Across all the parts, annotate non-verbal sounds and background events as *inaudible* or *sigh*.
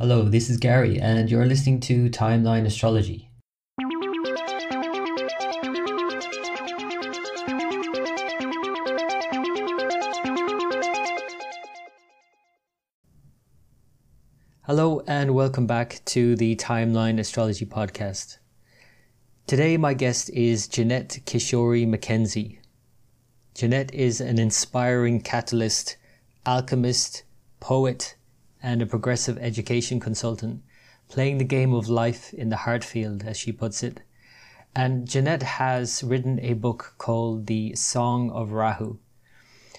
Hello, this is Gary, and you're listening to Timeline Astrology. Hello, and welcome back to the Timeline Astrology Podcast. Today, my guest is Jeanette Kishori McKenzie. Jeanette is an inspiring catalyst, alchemist, poet, and a progressive education consultant, playing the game of life in the heart field, as she puts it. And Jeanette has written a book called The Song of Rahu.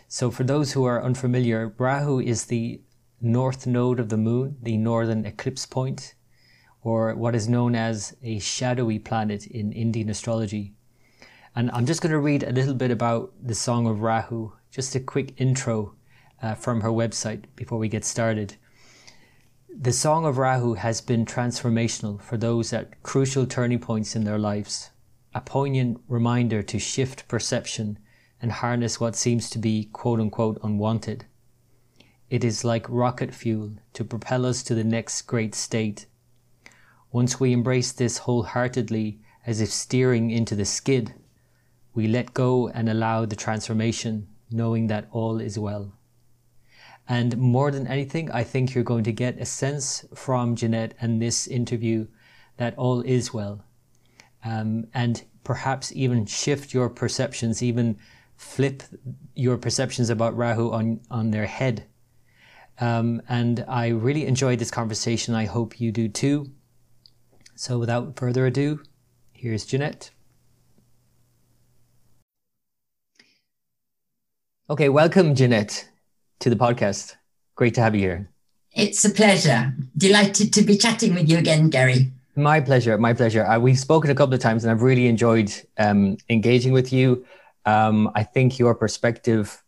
So, for those who are unfamiliar, Rahu is the north node of the moon, the northern eclipse point, or what is known as a shadowy planet in Indian astrology. And I'm just going to read a little bit about the Song of Rahu, just a quick intro uh, from her website before we get started. The Song of Rahu has been transformational for those at crucial turning points in their lives, a poignant reminder to shift perception and harness what seems to be quote unquote unwanted. It is like rocket fuel to propel us to the next great state. Once we embrace this wholeheartedly, as if steering into the skid, we let go and allow the transformation, knowing that all is well. And more than anything, I think you're going to get a sense from Jeanette and this interview that all is well. Um, and perhaps even shift your perceptions, even flip your perceptions about Rahu on, on their head. Um, and I really enjoyed this conversation. I hope you do too. So without further ado, here's Jeanette. Okay, welcome, Jeanette to the podcast. Great to have you here. It's a pleasure. Delighted to be chatting with you again, Gary. My pleasure. My pleasure. Uh, we've spoken a couple of times and I've really enjoyed um, engaging with you. Um, I think your perspective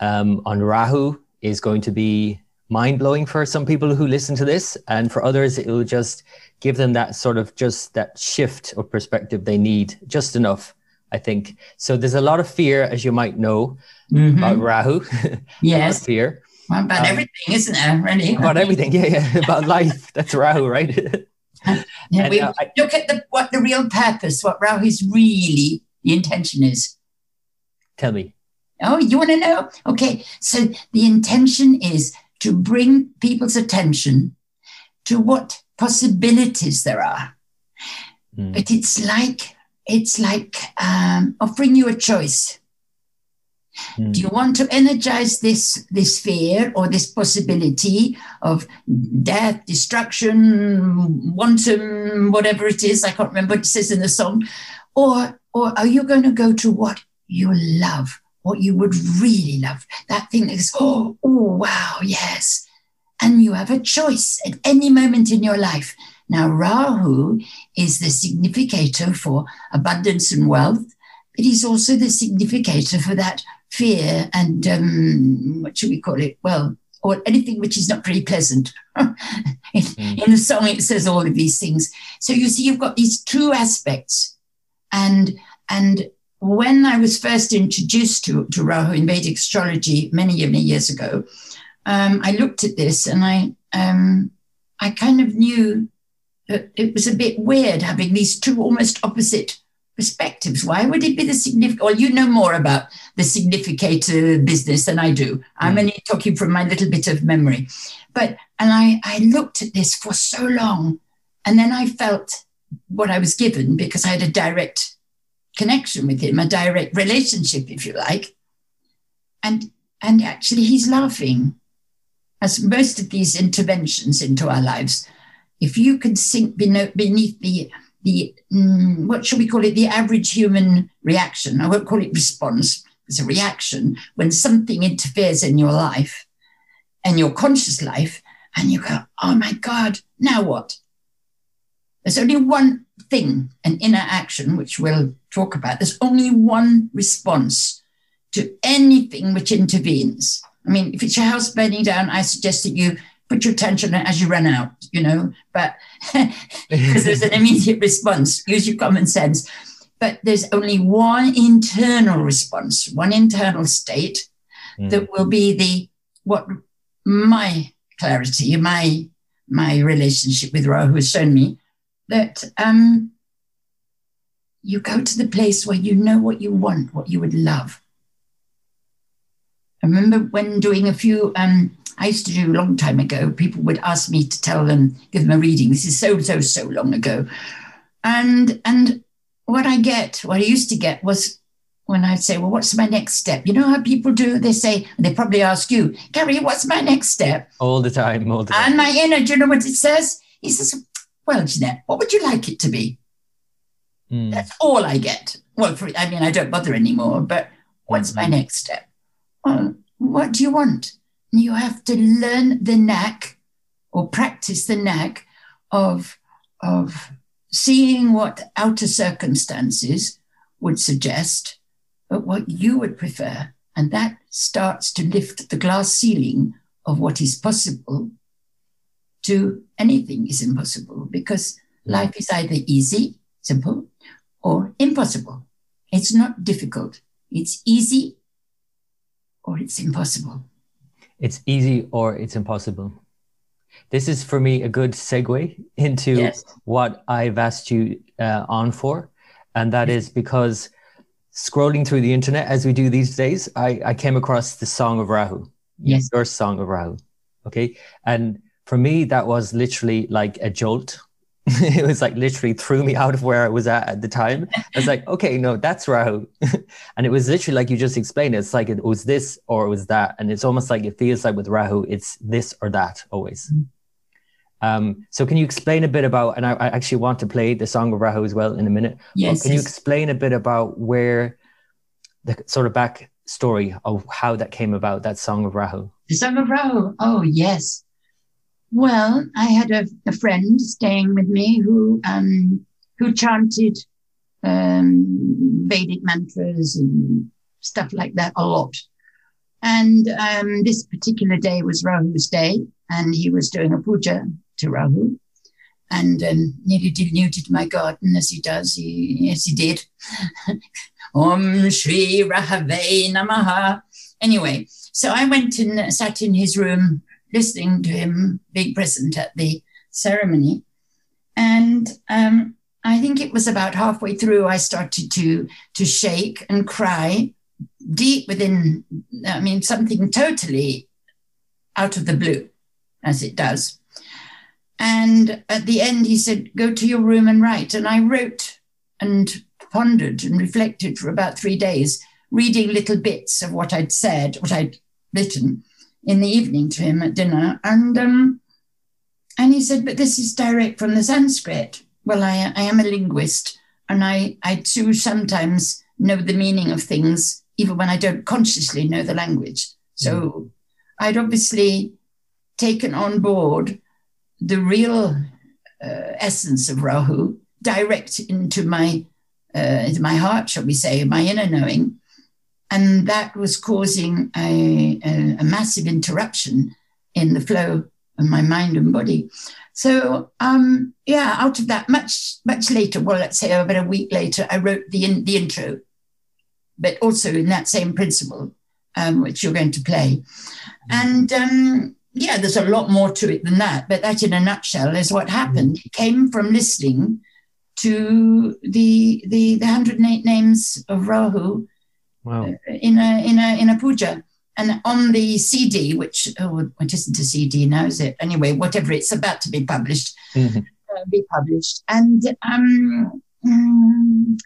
um, on Rahu is going to be mind blowing for some people who listen to this. And for others, it will just give them that sort of just that shift of perspective they need just enough, I think. So there's a lot of fear, as you might know mm-hmm. about Rahu. *laughs* Yes. fear. Well, about um, everything, isn't there? Really? About everything, yeah, yeah. *laughs* about life. That's Rahu, right? *laughs* yeah, and, we uh, look at the what the real purpose, what Rahu's really the intention is. Tell me. Oh, you want to know? Okay, so the intention is to bring people's attention to what possibilities there are. Mm. But it's like it's like um, offering you a choice. Mm. Do you want to energize this, this fear or this possibility of death, destruction, quantum, whatever it is? I can't remember what it says in the song. Or, or are you going to go to what you love, what you would really love? That thing that is, oh, oh, wow, yes. And you have a choice at any moment in your life. Now, Rahu is the significator for abundance and wealth, but he's also the significator for that fear and um, what should we call it? Well, or anything which is not very pleasant. *laughs* in, mm. in, the song, it says all of these things. So you see, you've got these two aspects, and and when I was first introduced to, to Rahu in Vedic astrology many many years ago, um, I looked at this and I um, I kind of knew that it was a bit weird having these two almost opposite perspectives. Why would it be the significant? Well, you know more about the significator business than I do. I'm mm. only talking from my little bit of memory. But, and I, I looked at this for so long, and then I felt what I was given because I had a direct connection with him, a direct relationship, if you like. And, and actually, he's laughing. As most of these interventions into our lives, if you can sink beneath the the mm, what shall we call it? The average human reaction i won't call it response it's a reaction when something interferes in your life and your conscious life and you go oh my god now what? There's only one thing an inner action which we'll talk about. There's only one response to anything which intervenes i mean if it's your house burning down i suggest that you put your attention as you run out, you know, but *laughs* because there's an immediate response, use your common sense. But there's only one internal response, one internal state mm. that will be the what my clarity, my my relationship with Rahu has shown me that um, you go to the place where you know what you want, what you would love. I remember when doing a few, um, I used to do a long time ago, people would ask me to tell them, give them a reading. This is so, so, so long ago. And and what I get, what I used to get was when I'd say, Well, what's my next step? You know how people do? They say, they probably ask you, Gary, what's my next step? All the time, all the time. And my inner, do you know what it says? He says, Well, Jeanette, what would you like it to be? Mm. That's all I get. Well, for, I mean, I don't bother anymore, but what's mm-hmm. my next step? Well, what do you want? You have to learn the knack or practice the knack of, of seeing what outer circumstances would suggest, but what you would prefer. And that starts to lift the glass ceiling of what is possible to anything is impossible because life is either easy, simple, or impossible. It's not difficult. It's easy or it's impossible. It's easy or it's impossible. This is for me a good segue into yes. what I've asked you uh, on for. And that is because scrolling through the internet as we do these days, I, I came across the Song of Rahu. Yes. Your Song of Rahu. Okay. And for me, that was literally like a jolt *laughs* it was like literally threw me out of where I was at at the time. *laughs* I was like, okay, no, that's Rahu. *laughs* and it was literally like you just explained. It. It's like it was this or it was that. And it's almost like it feels like with Rahu, it's this or that always. Mm-hmm. Um, so can you explain a bit about, and I, I, actually want to play the Song of Rahu as well in a minute. Yes. Can yes. you explain a bit about where the sort of back story of how that came about, that Song of Rahu? The Song of Rahu. Oh, yes. Well, I had a, a friend staying with me who um, who chanted um, Vedic mantras and stuff like that a lot. And um, this particular day was Rahu's day, and he was doing a puja to Rahu, and um, nearly denuded my garden as he does. He, yes, he did. *laughs* Om Shri Rahave Namaha. Anyway, so I went and sat in his room listening to him being present at the ceremony. And um, I think it was about halfway through I started to to shake and cry deep within. I mean, something totally out of the blue, as it does. And at the end, he said, "Go to your room and write." And I wrote and pondered and reflected for about three days, reading little bits of what I'd said, what I'd written in the evening to him at dinner, and um, and he said, "But this is direct from the Sanskrit." Well, I, I am a linguist, and I I too sometimes know the meaning of things, even when I don't consciously know the language. So mm. I'd obviously taken on board the real uh, essence of Rahu direct into my uh, into my heart, shall we say, my inner knowing, and that was causing a, a, a massive interruption in the flow of my mind and body. So um, yeah, out of that, much much later, well, let's say about a week later, I wrote the in, the intro, but also in that same principle, um, which you're going to play, and um, yeah, there's a lot more to it than that. But that, in a nutshell, is what happened. It came from listening to the the the 108 names of Rahu Wow. In a in a in a puja. And on the CD, which oh, it isn't a CD now, is it? Anyway, whatever it's about to be published, mm-hmm. uh, be published, and um, um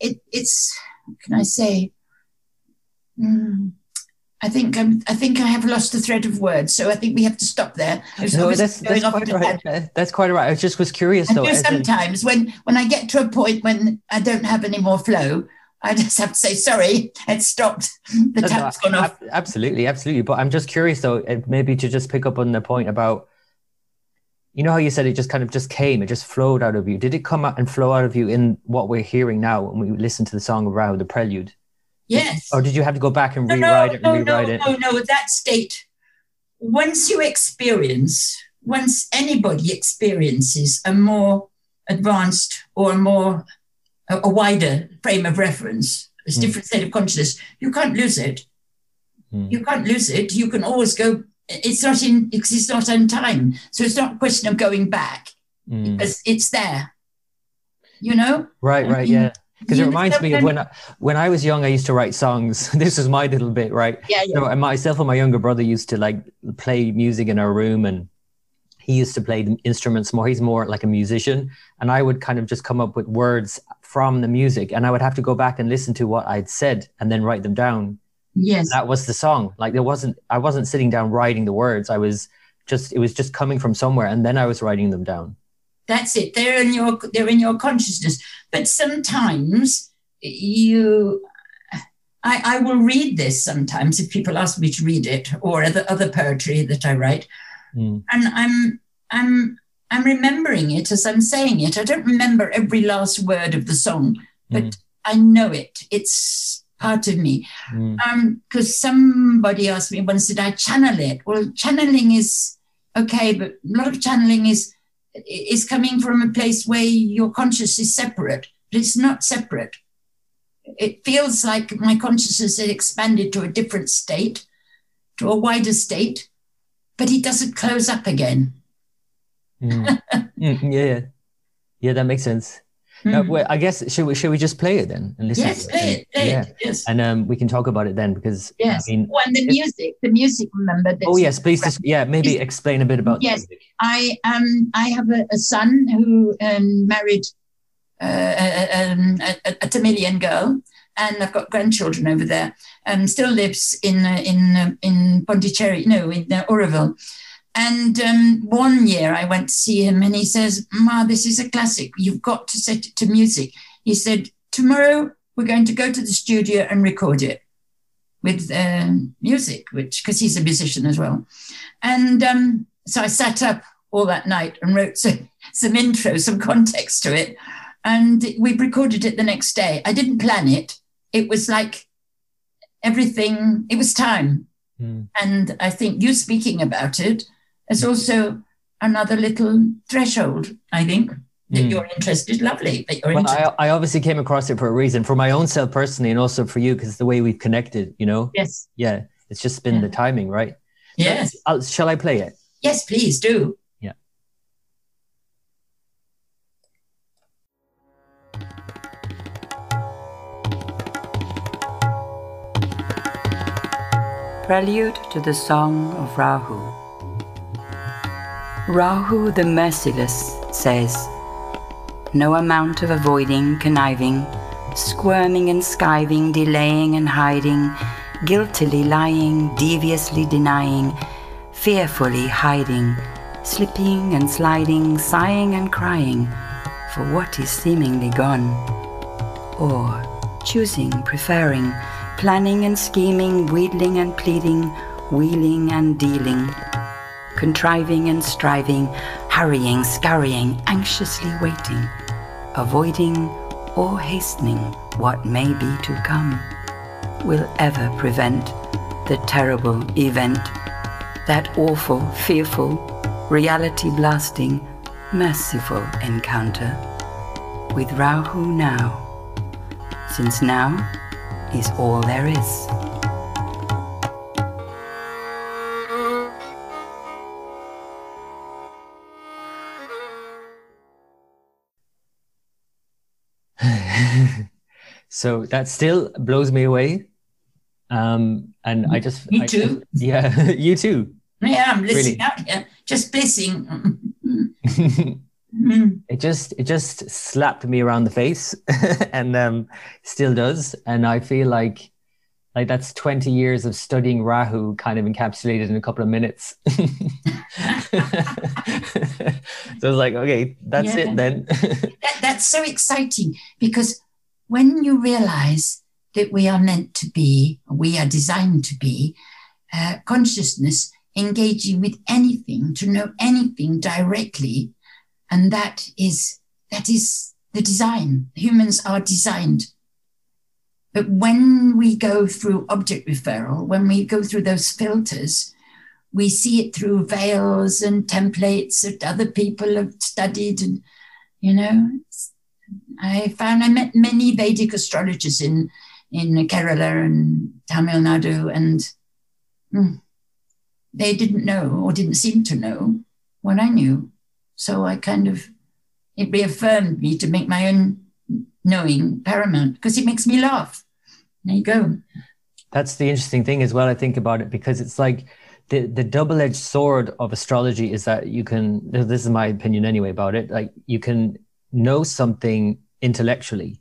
it, it's can I say? Um, I think I'm, I think I have lost the thread of words, so I think we have to stop there. No, that's, that's quite right. That. That's quite right. I just was curious though. Sometimes when when I get to a point when I don't have any more flow, I just have to say sorry. It stopped. The tap's gone off. Absolutely, absolutely. But I'm just curious though, eh, maybe to just pick up on the point about, you know how you said it just kind of just came, it just flowed out of you. Did it come out and flow out of you in what we're hearing now when we listen to the song of Rahu, the prelude? Yes. Or did you have to go back and no, rewrite no, it and no, rewrite no, it? No, no, that state. Once you experience, once anybody experiences a more advanced or more a, a wider frame of reference, a mm. different state of consciousness, you can't lose it. Mm. You can't lose it. You can always go it's not in it's not in time. So it's not a question of going back. Mm. It's, it's there. You know? Right, right, yeah. Because it reminds me of when I, when I was young, I used to write songs. *laughs* this is my little bit, right? Yeah, yeah. So myself and my younger brother used to like play music in our room, and he used to play the instruments more. He's more like a musician, and I would kind of just come up with words from the music, and I would have to go back and listen to what I'd said and then write them down. Yes, that was the song. Like there wasn't, I wasn't sitting down writing the words. I was just, it was just coming from somewhere, and then I was writing them down. That's it. They're in your they're in your consciousness. But sometimes you I, I will read this sometimes if people ask me to read it or other other poetry that I write. Mm. And I'm I'm I'm remembering it as I'm saying it. I don't remember every last word of the song, but mm. I know it. It's part of me. Mm. Um, because somebody asked me once, did I channel it? Well, channeling is okay, but a lot of channeling is is coming from a place where your conscious is separate, but it's not separate. It feels like my consciousness has expanded to a different state, to a wider state, but it doesn't close up again. Mm. Mm, yeah, yeah, that makes sense. Mm. Uh, well, I guess should we should we just play it then and listen? Yes, play it. Play yeah. it. Yes, and um, we can talk about it then because yes. I mean, well, and the music, the music. Remember? Oh yes, please. Just, yeah, maybe explain a bit about. Yes, I um I have a, a son who um, married uh, a, um, a, a, Tamilian girl, and I've got grandchildren over there, and still lives in uh, in uh, in Pondicherry, no, in uh, Auroville. And um, one year I went to see him and he says, Ma, this is a classic. You've got to set it to music. He said, Tomorrow we're going to go to the studio and record it with uh, music, which, because he's a musician as well. And um, so I sat up all that night and wrote *laughs* some, some intro, some context to it. And we recorded it the next day. I didn't plan it. It was like everything, it was time. Mm. And I think you speaking about it it's also another little threshold, I think, that mm. you're interested. Lovely that you're well, interested. I, I obviously came across it for a reason, for my own self personally, and also for you, because the way we've connected, you know? Yes. Yeah. It's just been yeah. the timing, right? Yes. So, uh, shall I play it? Yes, please do. Yeah. Prelude to the Song of Rahu. Rahu the Merciless says, No amount of avoiding, conniving, squirming and skiving, delaying and hiding, guiltily lying, deviously denying, fearfully hiding, slipping and sliding, sighing and crying for what is seemingly gone, or choosing, preferring, planning and scheming, wheedling and pleading, wheeling and dealing contriving and striving, hurrying, scurrying, anxiously waiting, avoiding or hastening what may be to come, will ever prevent the terrible event, that awful, fearful, reality blasting, merciful encounter with Rahu now, since now is all there is. So that still blows me away. Um, and I just me too. Yeah, *laughs* you too. Yeah, I'm listening really. out here, just blessing. *laughs* it just it just slapped me around the face, *laughs* and um, still does. And I feel like like that's 20 years of studying rahu kind of encapsulated in a couple of minutes so i was like okay that's yeah. it then that, that's so exciting because when you realize that we are meant to be we are designed to be uh, consciousness engaging with anything to know anything directly and that is that is the design humans are designed but when we go through object referral, when we go through those filters, we see it through veils and templates that other people have studied. And, you know, I found I met many Vedic astrologers in, in Kerala and Tamil Nadu, and mm, they didn't know or didn't seem to know what I knew. So I kind of, it reaffirmed me to make my own knowing paramount because it makes me laugh. There you go. That's the interesting thing as well. I think about it because it's like the, the double edged sword of astrology is that you can, this is my opinion anyway about it, like you can know something intellectually,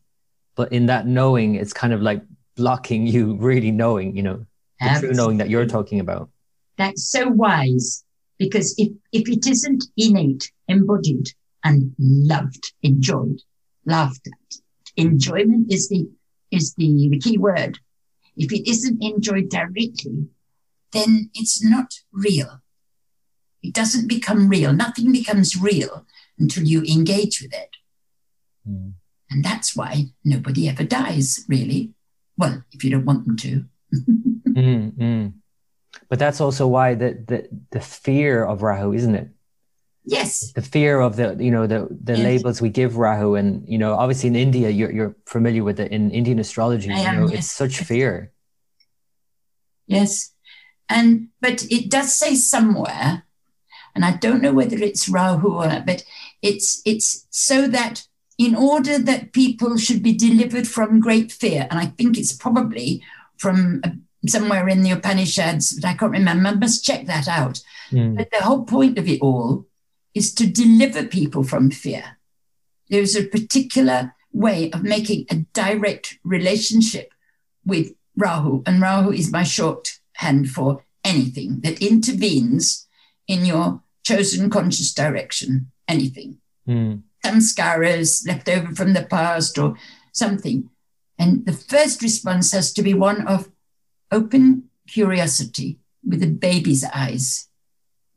but in that knowing, it's kind of like blocking you *laughs* really knowing, you know, the Absolutely. true knowing that you're talking about. That's so wise because if, if it isn't innate, embodied, and loved, enjoyed, laughed at, enjoyment is the is the, the key word. If it isn't enjoyed directly, then it's not real. It doesn't become real. Nothing becomes real until you engage with it. Mm. And that's why nobody ever dies, really. Well, if you don't want them to. *laughs* mm, mm. But that's also why the, the, the fear of Rahu, isn't it? Yes. The fear of the, you know, the, the yes. labels we give Rahu. And, you know, obviously in India, you're, you're familiar with it in Indian astrology. I am, you know, yes. It's such fear. Yes. And, but it does say somewhere, and I don't know whether it's Rahu or not, but it's, it's so that in order that people should be delivered from great fear, and I think it's probably from uh, somewhere in the Upanishads, but I can't remember. I must check that out. Mm. But the whole point of it all is to deliver people from fear. There's a particular way of making a direct relationship with Rahu, and Rahu is my shorthand for anything that intervenes in your chosen conscious direction, anything. Mm. Samskaras left over from the past or something. And the first response has to be one of open curiosity with a baby's eyes.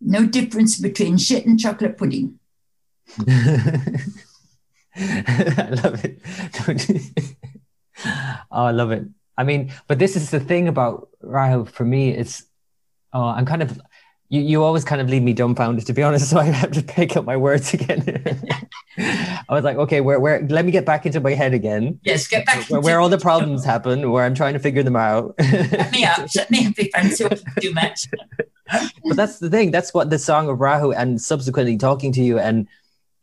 No difference between shit and chocolate pudding. *laughs* I love it. *laughs* oh, I love it. I mean, but this is the thing about Rahu for me. It's, oh, I'm kind of, you, you always kind of leave me dumbfounded, to be honest. *laughs* So I have to pick up my words again. *laughs* I was like, okay, where, where, let me get back into my head again. Yes, get back. Where, where all the problems happen, where I'm trying to figure them out. Shut me up. Shut me up if I'm too much. *laughs* but that's the thing. That's what the song of Rahu and subsequently talking to you and,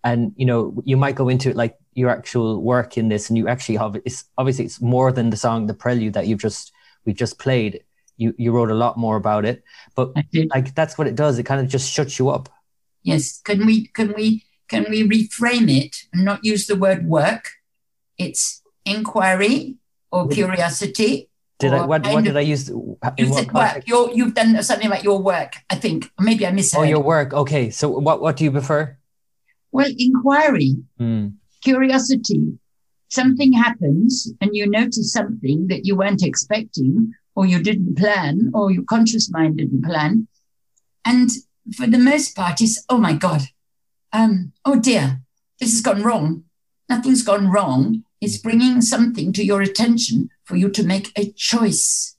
and, you know, you might go into it like your actual work in this and you actually have, it's obviously it's more than the song, the prelude that you've just, we've just played. You, you wrote a lot more about it, but like, that's what it does. It kind of just shuts you up. Yes. Can we, can we, can we reframe it and not use the word work? It's inquiry or curiosity. Did I? What, what did I use? You said work. you you've done something like your work. I think maybe I misheard. Oh, your work. Okay. So what? What do you prefer? Well, inquiry, mm. curiosity. Something happens, and you notice something that you weren't expecting, or you didn't plan, or your conscious mind didn't plan, and for the most part, it's oh my god, um, oh dear, this has gone wrong. Nothing's gone wrong. It's bringing something to your attention for you to make a choice.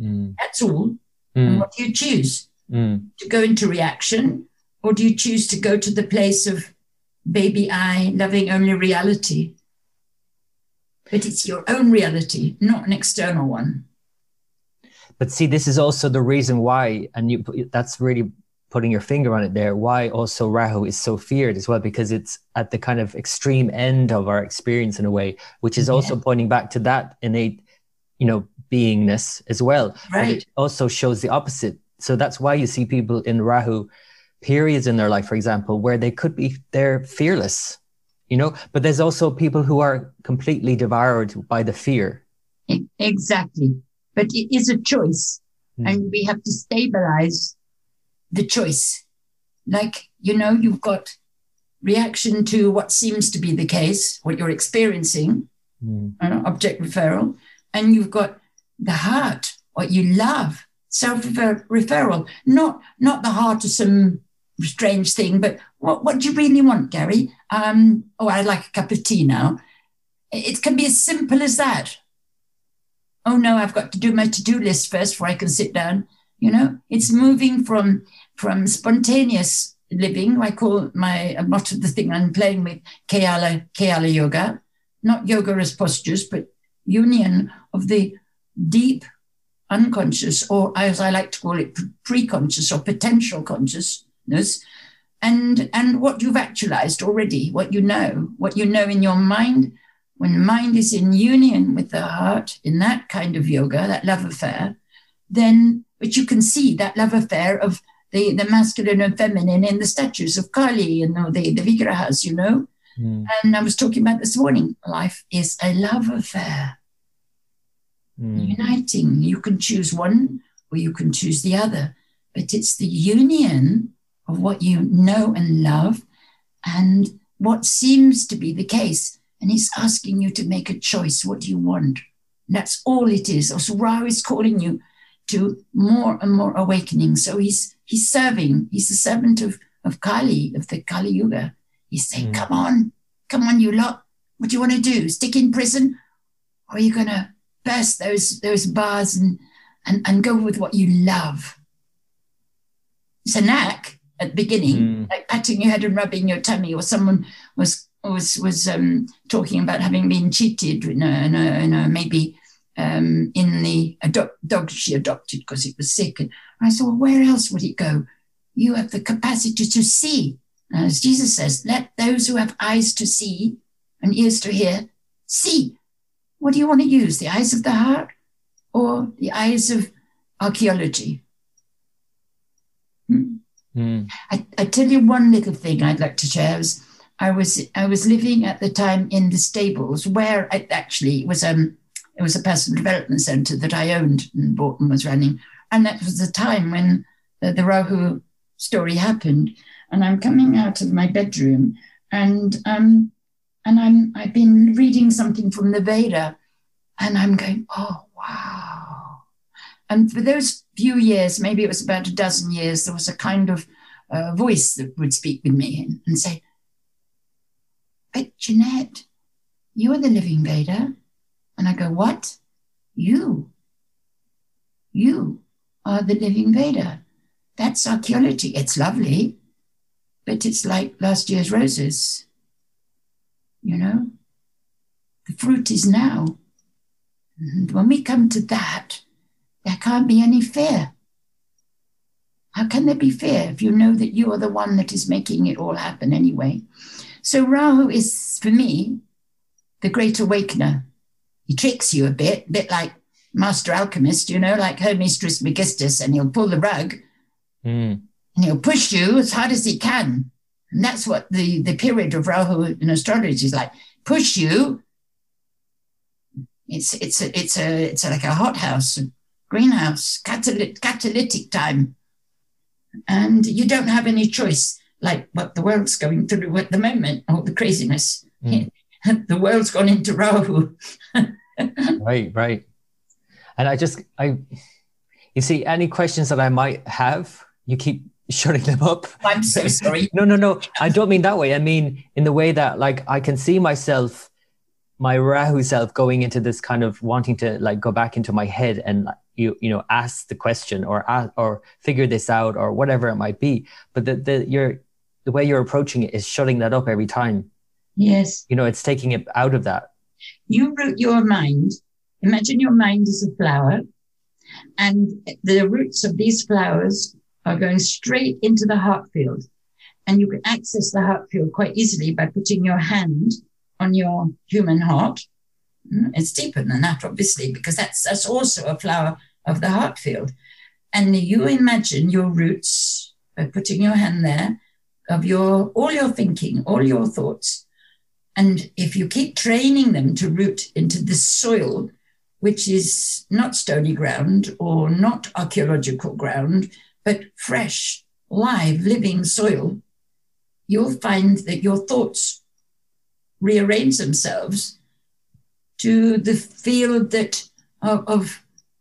Mm. That's all. Mm. And what do you choose? Mm. To go into reaction, or do you choose to go to the place of baby eye, loving only reality? But it's your own reality, not an external one. But see, this is also the reason why, and you that's really putting your finger on it there, why also Rahu is so feared as well, because it's at the kind of extreme end of our experience in a way, which is yeah. also pointing back to that innate, you know, beingness as well. Right. it also shows the opposite. So that's why you see people in Rahu periods in their life, for example, where they could be, they're fearless, you know, but there's also people who are completely devoured by the fear. Exactly. But it is a choice. Mm. And we have to stabilize the choice. Like, you know, you've got reaction to what seems to be the case, what you're experiencing, mm. uh, object referral, and you've got the heart, what you love, self referral, not not the heart of some strange thing, but what what do you really want, Gary? Um, oh, I'd like a cup of tea now. It can be as simple as that. Oh no, I've got to do my to do list first before I can sit down. You know, it's moving from from spontaneous living. I call my a lot of the thing I'm playing with Kheyala Kheyala yoga, not yoga as postures, but union of the deep unconscious, or as I like to call it, pre-conscious or potential consciousness, and and what you've actualized already, what you know, what you know in your mind. When the mind is in union with the heart, in that kind of yoga, that love affair, then but you can see that love affair of the, the masculine and feminine in the statues of Kali and the, the Vigrahas, you know. Mm. And I was talking about this morning life is a love affair. Mm. Uniting. You can choose one or you can choose the other, but it's the union of what you know and love and what seems to be the case. And he's asking you to make a choice. What do you want? And that's all it is. Also, Ra is calling you to more and more awakening. So he's he's serving. He's a servant of, of Kali, of the Kali Yuga. He's saying, mm. come on, come on, you lot. What do you want to do? Stick in prison? Or are you going to burst those, those bars and, and, and go with what you love? It's a knack at the beginning, mm. like patting your head and rubbing your tummy, or someone was was was um, talking about having been cheated, in a, in a maybe um, in the dog she adopted because it was sick. And I said, well, where else would it go? You have the capacity to see. As Jesus says, let those who have eyes to see and ears to hear see. What do you want to use? The eyes of the heart or the eyes of archaeology? Hmm. Mm. I, I tell you one little thing I'd like to share. Was, I was I was living at the time in the stables where it actually was um it was a personal development center that I owned and bought and was running. And that was the time when the, the Rahu story happened. And I'm coming out of my bedroom and um, and I'm I've been reading something from the Veda and I'm going, oh wow. And for those few years, maybe it was about a dozen years, there was a kind of uh, voice that would speak with me and, and say, But Jeanette, you are the living Veda. And I go, What? You. You are the living Veda. That's archaeology. It's lovely, but it's like last year's roses. You know? The fruit is now. And when we come to that, there can't be any fear. How can there be fear if you know that you are the one that is making it all happen anyway? So Rahu is, for me, the great awakener he tricks you a bit, a bit like Master Alchemist, you know, like Hermes Trismegistus, and he'll pull the rug mm. and he'll push you as hard as he can. And that's what the, the period of Rahu in astrology is like. Push you. It's it's a, it's a it's like a hothouse, a greenhouse, catalytic, catalytic time, and you don't have any choice. Like what the world's going through at the moment, all the craziness. Mm. *laughs* the world's gone into Rahu. *laughs* right, right. And I just, I, you see, any questions that I might have, you keep *laughs* shutting them up. I'm so sorry. no, no, no. I don't mean that way. I mean in the way that, like, I can see myself, my Rahu self, going into this kind of wanting to like go back into my head and you you know ask the question or ask, or figure this out or whatever it might be. But the the you're the way you're approaching it is shutting that up every time. Yes. You know, it's taking it out of that. You root your mind. Imagine your mind is a flower, and the roots of these flowers are going straight into the heart field. And you can access the heart field quite easily by putting your hand on your human heart. Mm, it's deeper than that, obviously, because that's, that's also a flower of the heart field. And you imagine your roots by putting your hand there of your all your thinking, all your thoughts. And if you keep training them to root into this soil, which is not stony ground or not archaeological ground, but fresh, live, living soil, you'll find that your thoughts rearrange themselves to the field that of,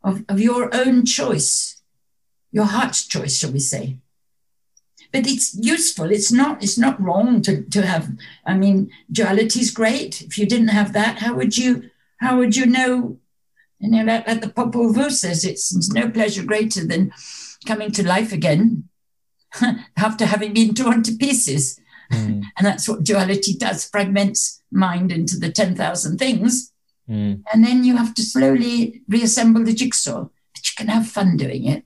of, of your own choice, your heart's choice, shall we say but it's useful. It's not. It's not wrong to to have. I mean, duality is great. If you didn't have that, how would you? How would you know? You know, like, like the Popol Vuh says, it's, it's no pleasure greater than coming to life again *laughs* after having been torn to pieces. Mm. *laughs* And that's what duality does: fragments mind into the ten thousand things, mm. and then you have to slowly reassemble the jigsaw. But you can have fun doing it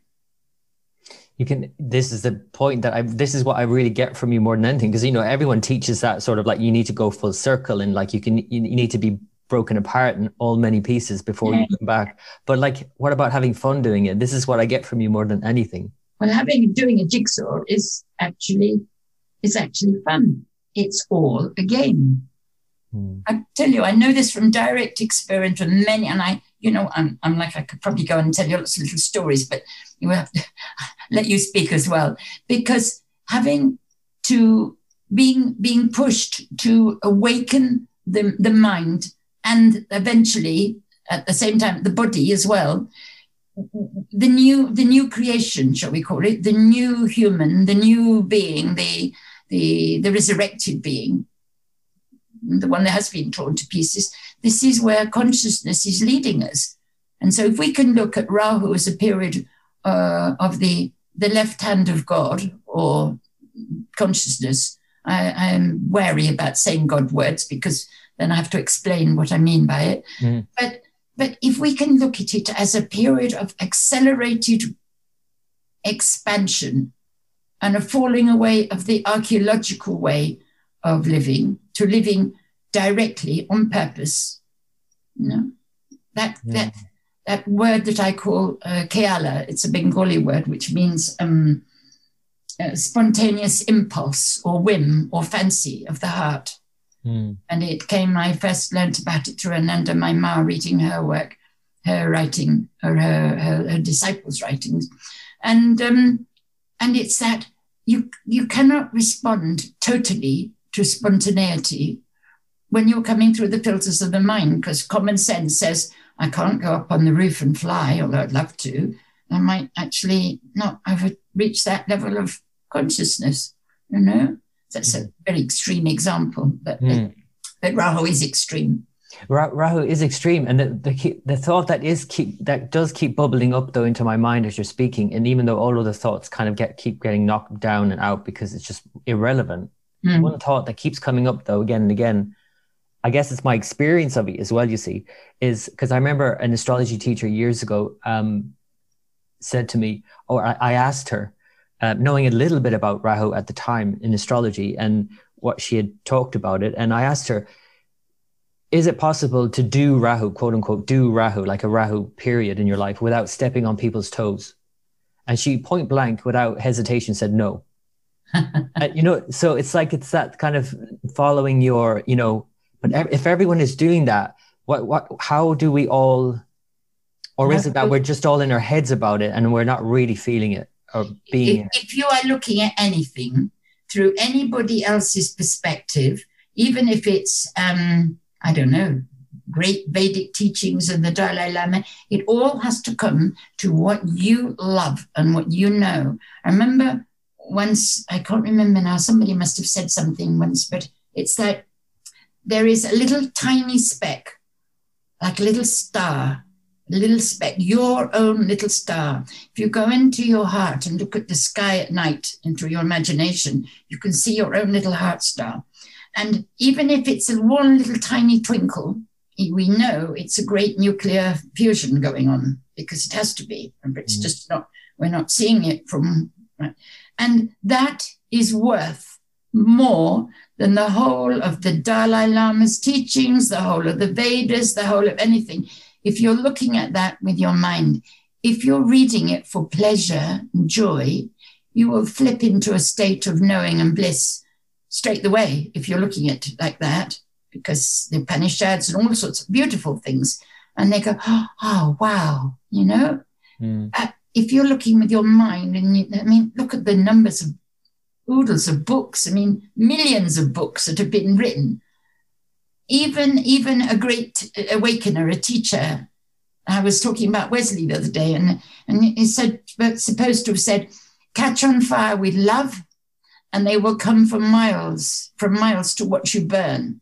you can this is the point that i this is what i really get from you more than anything because you know everyone teaches that sort of like you need to go full circle and like you can you need to be broken apart in all many pieces before yeah. you come back. But like what about having fun doing it? This is what i get from you more than anything. Well having doing a jigsaw is actually is actually fun. It's all a game. Hmm. i tell you i know this from direct experience with many and i you know i'm, I'm like i could probably go and tell you lots of little stories but you have to *laughs* let you speak as well. Because having to being being pushed to awaken the, the mind and eventually at the same time the body as well the new the new creation shall we call it? The new human the new being the the the resurrected being the one that has been torn to pieces this is where consciousness is leading us and so if we can look at rahu as a period uh, of the the left hand of God or consciousness. I, am wary about saying God words because then I have to explain what I mean by it. Mm. But but if we can look at it as a period of accelerated expansion and a falling away of the archaeological way of living to living directly on purpose, you know, that yeah. that that word that I call uh, kheyala. It's a Bengali word which means um, spontaneous impulse or whim or fancy of the heart. Mm. And it came, I first learned about it through Anandamayi Ma, reading her work, her writing, or her, her, her disciples' writings. And, um, and it's that you, you cannot respond totally to spontaneity when you're coming through the filters of the mind, because common sense says, I can't go up on the roof and fly, although I'd love to. I might actually not have reached that level of consciousness, you know? That's a mm. very extreme example, but, mm. but Rahu is extreme. Rahu is extreme, and the, the the thought that is keep that does keep bubbling up though into my mind as you're speaking, and even though all other thoughts kind of get keep getting knocked down and out because it's just irrelevant. Mm. One thought that keeps coming up though again and again I guess it's my experience of it as well, you see, is because I remember an astrology teacher years ago um, said to me, or I, I asked her, uh, knowing a little bit about Rahu at the time in astrology and what she had talked about it. And I asked her, is it possible to do Rahu, quote unquote, do Rahu, like a Rahu period in your life without stepping on people's toes? And she point blank, without hesitation, said no. *laughs* uh, you know, so it's like it's that kind of following your, you know, but if everyone is doing that, what what how do we all or is it that we're just all in our heads about it and we're not really feeling it or being if, if you are looking at anything through anybody else's perspective, even if it's um, I don't know, great Vedic teachings and the Dalai Lama, it all has to come to what you love and what you know. I remember once, I can't remember now, somebody must have said something once, but it's that there is a little tiny speck, like a little star, a little speck, your own little star. If you go into your heart and look at the sky at night into your imagination, you can see your own little heart star. And even if it's a one little tiny twinkle, we know it's a great nuclear fusion going on because it has to be. And it's mm. just not, we're not seeing it from, right? and that is worth more than the whole of the Dalai Lama's teachings, the whole of the Vedas, the whole of anything. If you're looking at that with your mind, if you're reading it for pleasure and joy, you will flip into a state of knowing and bliss straight away if you're looking at it like that, because the Upanishads and all sorts of beautiful things. And they go, oh, wow, you know? Mm. Uh, if you're looking with your mind, and you, I mean, look at the numbers of oodles of books. I mean, millions of books that have been written. Even, even a great awakener, a teacher. I was talking about Wesley the other day, and, and he said, supposed to have said, catch on fire with love, and they will come from miles, from miles to watch you burn.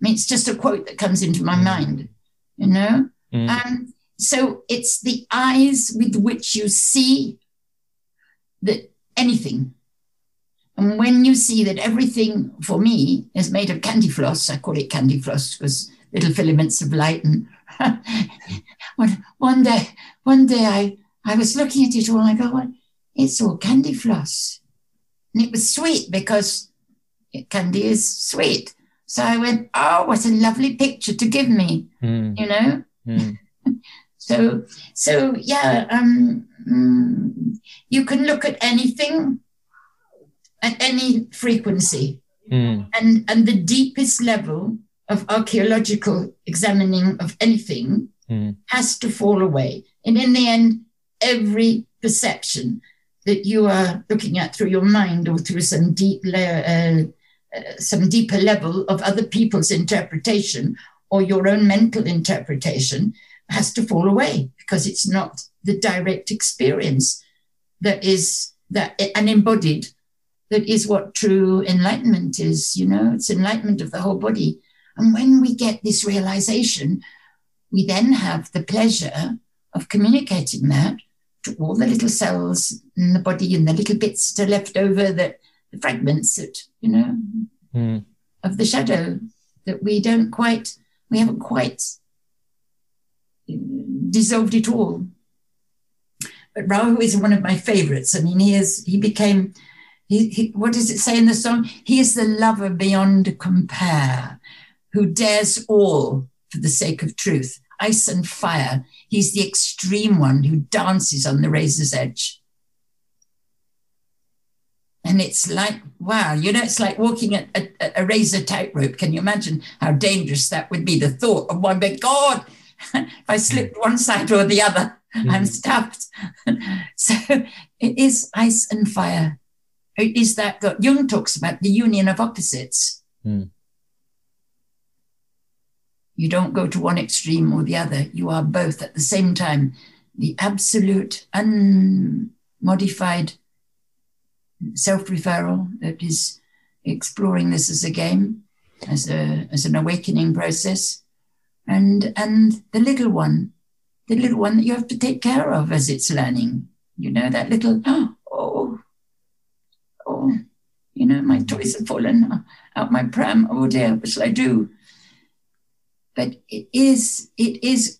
I mean, it's just a quote that comes into my mm. mind, you know? Mm. Um, so it's the eyes with which you see that anything and when you see that everything for me is made of candy floss, I call it candy floss because little filaments of light. And *laughs* one, one day, one day I, I was looking at it all and I go, well, it's all candy floss. And it was sweet because candy is sweet. So I went, oh, what a lovely picture to give me, mm. you know? Mm. *laughs* so, so yeah, um, mm, you can look at anything at any frequency. Mm. And, and the deepest level of archaeological examining of anything mm. has to fall away. And in the end, every perception that you are looking at through your mind or through some deep layer, uh, uh, some deeper level of other people's interpretation or your own mental interpretation has to fall away because it's not the direct experience that is that an embodied that is what true enlightenment is you know? It's enlightenment of the whole body. And when we get this realization we then have the pleasure of communicating that to all the little cells in the body and the little bits that are left over that the fragments that you know mm. of the shadow that we don't quite we haven't quite dissolved it all. But rahu is one of my favorites. I mean he is he became he, he, what does it say in the song he is the lover beyond compare who dares all for the sake of truth ice and fire. He's the extreme one who dances on the razor's edge. And it's like, wow, you know, it's like walking a, a, a razor tightrope. Can you imagine how dangerous that would be? The thought of one big God, *laughs* if I slipped one side or the other, mm. I'm stuffed. *laughs* so it is ice and fire. Is that God. Jung talks about the union of opposites. Mm. You don't go to one extreme or the other. You are both at the same time. The absolute, unmodified self referral that is exploring this as a game, as, a, as an awakening process. And, and the little one, the little one that you have to take care of as it's learning. You know, that little, *gasps* oh, you know, my toys have fallen out my pram. Oh dear, what shall I do? but it is it is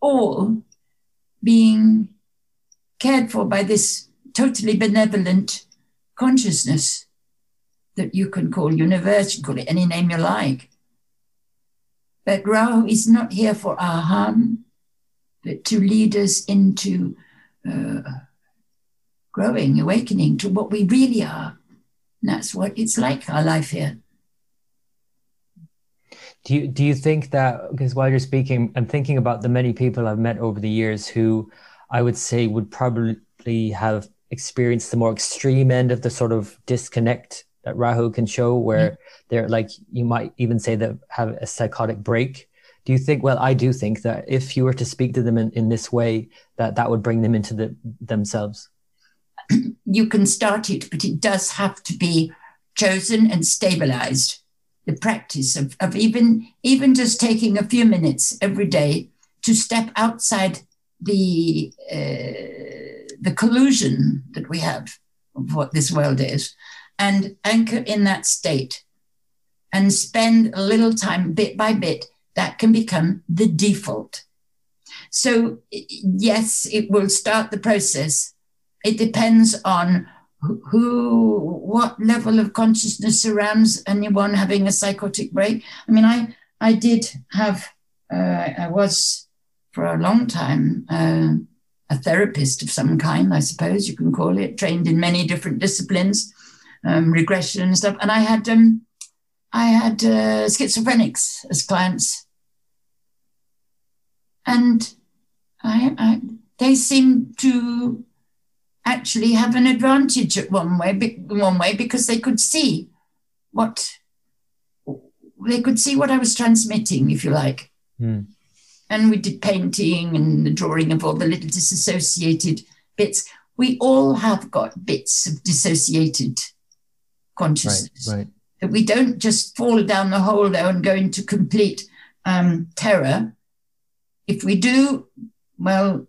all being cared for by this totally benevolent consciousness that you can call universe, you call it any name you like. But Rahu is not here for our harm, but to lead us into uh, growing, awakening to what we really are. And that's what it's like, our life here. Do you do you think that because while you're speaking, I'm thinking about the many people I've met over the years who I would say would probably have experienced the more extreme end of the sort of disconnect that Rahu can show, where mm. they're like you might even say that have a psychotic break. Do you think? Well, I do think that if you were to speak to them in, in this way, that that would bring them into the themselves. You can start it, but it does have to be chosen and stabilized. The practice of, of even even just taking a few minutes every day to step outside the uh, the collusion that we have of what this world is and anchor in that state and spend a little time bit by bit that can become the default. So yes it will start the process it depends on who what level of consciousness surrounds anyone having a psychotic break. I mean i i did have uh, i was for a long time uh, a therapist of some kind i suppose you can call it trained in many different disciplines um, regression and stuff. And i had um, i had uh, schizophrenics as clients. And I, I they seemed to actually have an advantage at one way, one way because they could see what they could see what I was transmitting, if you like. Mm. And we did painting and the drawing of all the little disassociated bits. We all have got bits of dissociated consciousness. Right, right. That we don't just fall down the hole though and go into complete um, terror. If we do, well,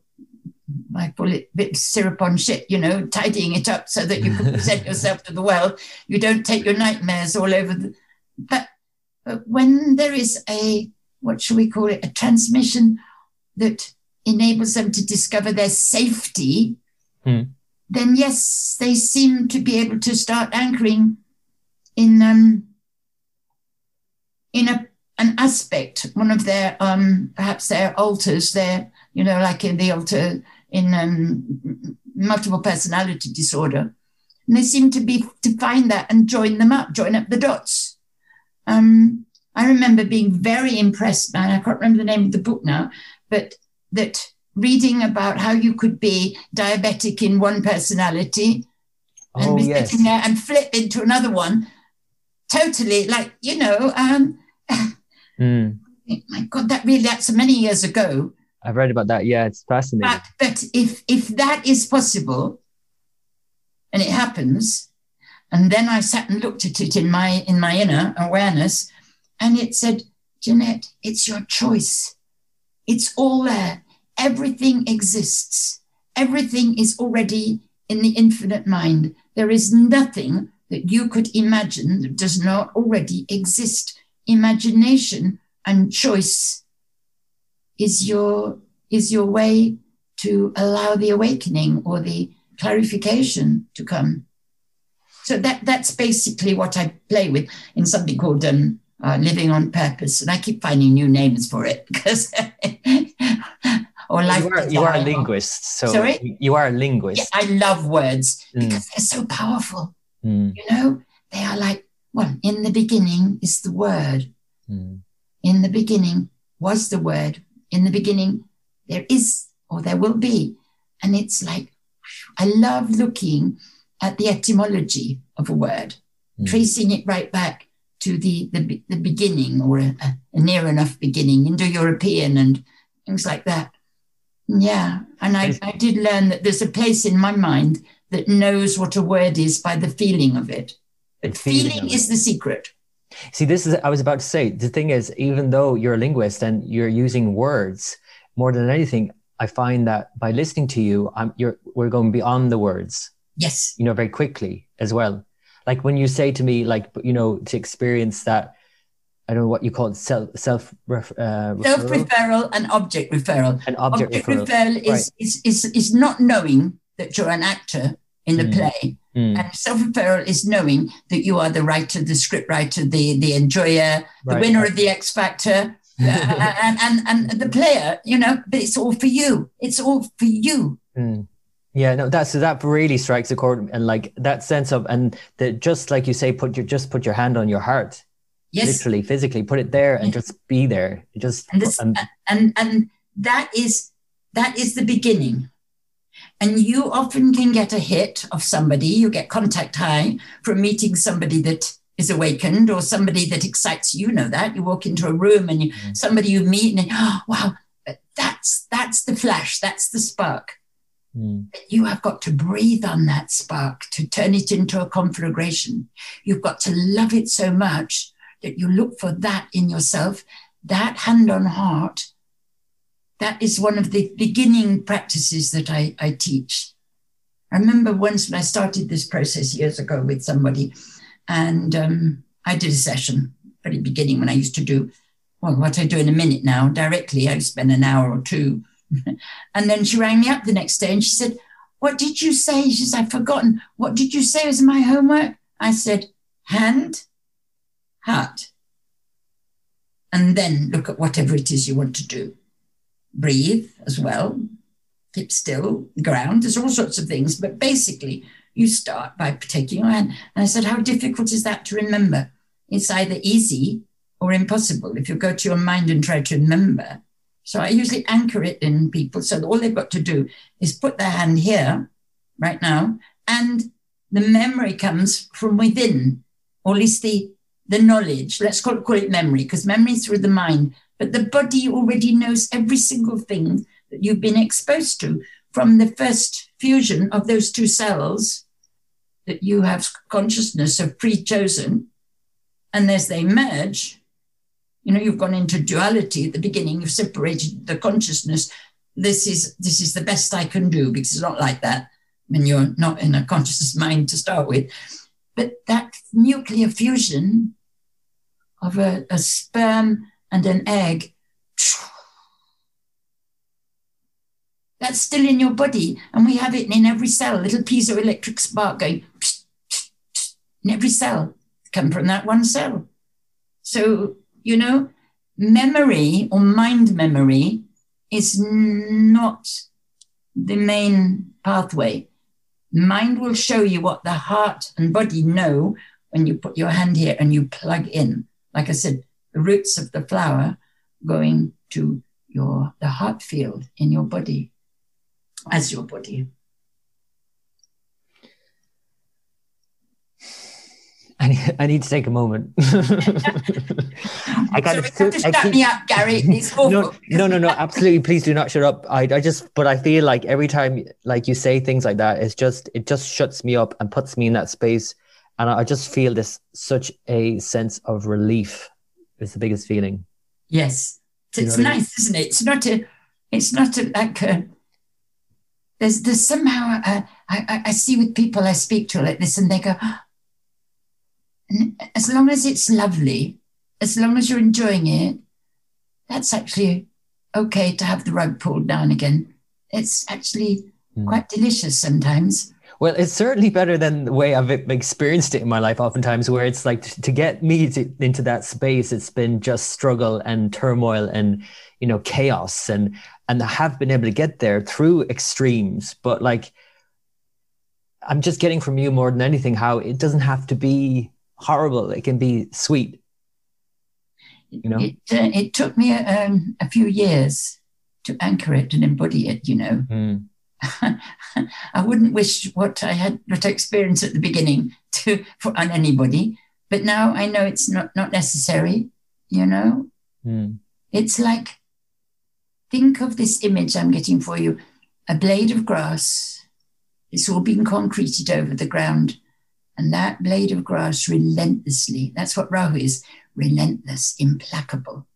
I call it bit syrup on shit, you know, tidying it up so that you can present *laughs* yourself to the world. You don't take your nightmares all over the. But, but when there is a, what shall we call it, a transmission that enables them to discover their safety, Hmm. then yes, they seem to be able to start anchoring in um, in a an aspect, one of their um, perhaps their alters, their you know, like in the alter in um, multiple personality disorder, and they seem to be to find that and join them up, join up the dots. Um, I remember being very impressed, and I can't remember the name of the book now, but that reading about how you could be diabetic in one personality and Oh be yes. sitting there and flip into another one, totally like you know. Um, *laughs* Mm. my God, that really that's many years ago. I've read about that. Yeah, it's fascinating. But but if if that is possible, and it happens, and then I sat and looked at it in my in my inner awareness, and it said, Jeanette, it's your choice. It's all there. Everything exists. Everything is already in the infinite mind. There is nothing that you could imagine that does not already exist. Imagination and choice is your is your way to allow the awakening or the clarification to come. So that that's basically what I play with in something called um, uh, living on purpose, and I keep finding new names for it *laughs* because *laughs* or life. you are, you are a linguist, so Sorry? you are a Yeah, linguist. I love words Mm. because they're so powerful. Mm, You know, they are like well, in the beginning is the word. mm, In the beginning was the word. In the beginning, there is or there will be. And it's like, I love looking at the etymology of a word, Mm. tracing it right back to the, the, the beginning or a, a near enough beginning, Indo European and things like that. Yeah. And I, I did learn that there's a place in my mind that knows what a word is by the feeling of it. But feeling feeling is the secret. See, this is, I was about to say, the thing is, even though you're a linguist and you're using words more than anything, I find that by listening to you, I'm, you're, we're going beyond the words, Yes. you know, very quickly as well. Like when you say to me, like, you know, to experience that, I don't know what you call it, self, self, uh, Self referral? and object referral. and object, Object referral. referral is, is, is, is not knowing that you're an actor in the Mm. play. Mm, And self referral is knowing that you are the writer, the script writer, the, the enjoyer, the winner of the X Factor, *laughs* uh, and, and, and the player, you know, but it's all for you. It's all for you. Mm. Yeah, no, that's that really strikes a chord, and like that sense of, and that just like you say, put your just put your hand on your heart, Yes. literally, physically, put it there, and just be there. Just And this, um, and and that is that is the beginning and you often can get a hit of somebody you get contact high from meeting somebody that is awakened or somebody that excites you You know that you walk into a room and you Mm. somebody you meet and oh wow that's that's the flash that's the spark mm, you have got to breathe on that spark to turn it into a conflagration. You've got to love it so much that you look for that in yourself, that hand on heart. That is one of the beginning practices that I, I teach. I remember once when I started this process years ago with somebody, and um, I did a session, very beginning when I used to do, well, what I do in a minute now, directly, I spend an hour or two *laughs* and then she rang me up the next day and she said, What did you say? She said, I've forgotten. What did you say was my homework? I said, Hand, heart. And then look at whatever it is you want to do. Breathe as well. Keep still, ground. There's all sorts of things. But basically, you start by taking your hand. And I said, How difficult is that to remember? It's either easy or impossible if you go to your mind and try to remember. So I usually anchor it in people. So all they've got to do is put their hand here right now, and the memory comes from within, or at least the, the knowledge. Let's call it, call it memory, because memory through the mind. But the body already knows every single thing that you've been exposed to from the first fusion of those two cells that you have consciousness of pre-chosen. And as they merge, you know you've gone into duality. At the beginning you've separated the consciousness. This is this is the best i can do because it's not like that when you're not in a conscious mind to start with. But that nuclear fusion of a, a sperm and an egg That's still in your body. And we have it in every cell. A little piezoelectric spark going in every cell, come from that one cell. So, you know, memory or mind memory is not the main pathway. Mind will show you what the heart and body know when you put your hand here and you plug in. Like I said, the roots of the flower going to your the heart field in your body as your body. I need, I need to take a moment. *laughs* I got to shut keep, me up, Gary. *laughs* no, no, no, no. Absolutely, please do not shut up. I, I just, but I feel like every time, like you say things like that, it's just, it just shuts me up and puts me in that space, and I just feel this such a sense of relief. It's the biggest feeling. Yes, it's nice, I mean? isn't it? It's not a, it's not a, like a. There's, there's somehow a, I, I see with people I speak to like this, and they go, as long as it's lovely, as long as you're enjoying it, that's actually okay to have the rug pulled down again. It's actually mm. quite delicious sometimes. Well, it's certainly better than the way I've experienced it in my life, oftentimes, where it's like to get me to, into that space, it's been just struggle and turmoil and, you know, chaos. And, and I have been able to get there through extremes. But like, I'm just getting from you more than anything how it doesn't have to be horrible. It can be sweet. You know, it, uh, it took me um, a few years to anchor it and embody it. You know, mm. *laughs* I wouldn't wish what I had what I experienced at the beginning *laughs* to for on anybody, but now I know it's not not necessary. You know, mm. it's like think of this image I'm getting for you: a blade of grass. It's all been concreted over the ground and that blade of grass relentlessly, that's what Rahu is relentless, implacable.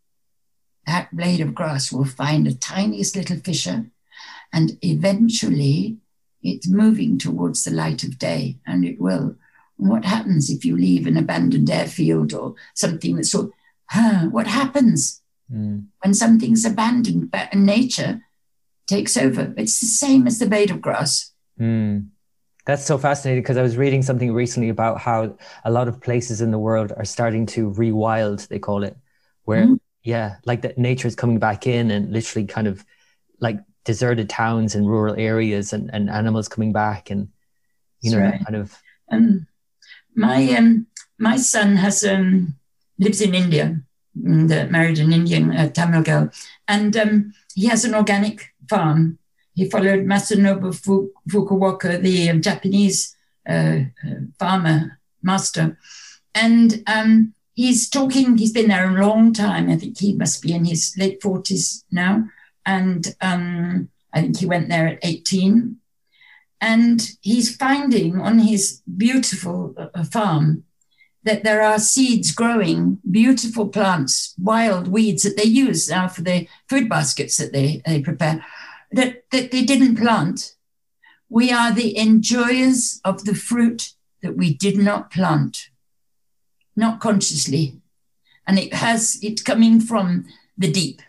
That blade of grass will find the tiniest little fissure, and eventually it's moving towards the light of day, and it will. And what happens if you leave an abandoned airfield or something that's so, huh, what happens mm. when something's abandoned and nature takes over? It's the same as the blade of grass. Mm. That's so fascinating because I was reading something recently about how a lot of places in the world are starting to rewild, they call it, where, mm. yeah, like that nature is coming back in and literally kind of like deserted towns and rural areas and, and animals coming back and, you know, right. kind of. Um, my, um, my son has, um, lives in India and uh, married an Indian uh, Tamil girl, and um, he has an organic farm he followed Masanobu Fukuoka, the um, Japanese uh, uh, farmer master. And um, he's talking, he's been there a long time. I think he must be in his late 40s now. And um, I think he went there at 18. And he's finding on his beautiful uh, farm that there are seeds growing, beautiful plants, wild weeds that they use now for the food baskets that they, they prepare that, that they didn't plant. We are the enjoyers of the fruit that we did not plant, not consciously. And it has, it's coming from the deep.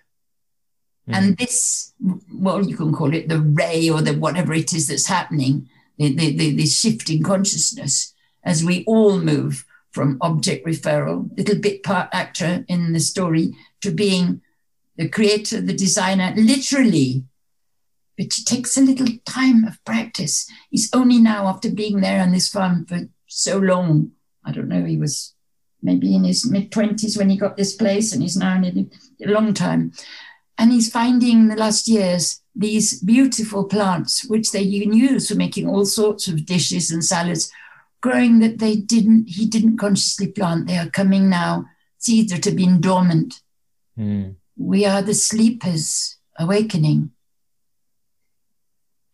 Mm. And this, well, you can call it the ray or the whatever it is that's happening, the, the, the, the shifting consciousness as we all move from object referral, little bit part actor in the story, to being the creator, the designer, literally But it takes a little time of practice. He's only now, after being there on this farm for so long, I don't know, he was maybe in his mid 20s when he got this place, and he's now in a long time. And he's finding in the last years these beautiful plants, which they can use for making all sorts of dishes and salads, growing that they didn't, he didn't consciously plant. They are coming now, seeds that have been dormant. Mm. We are the sleepers awakening.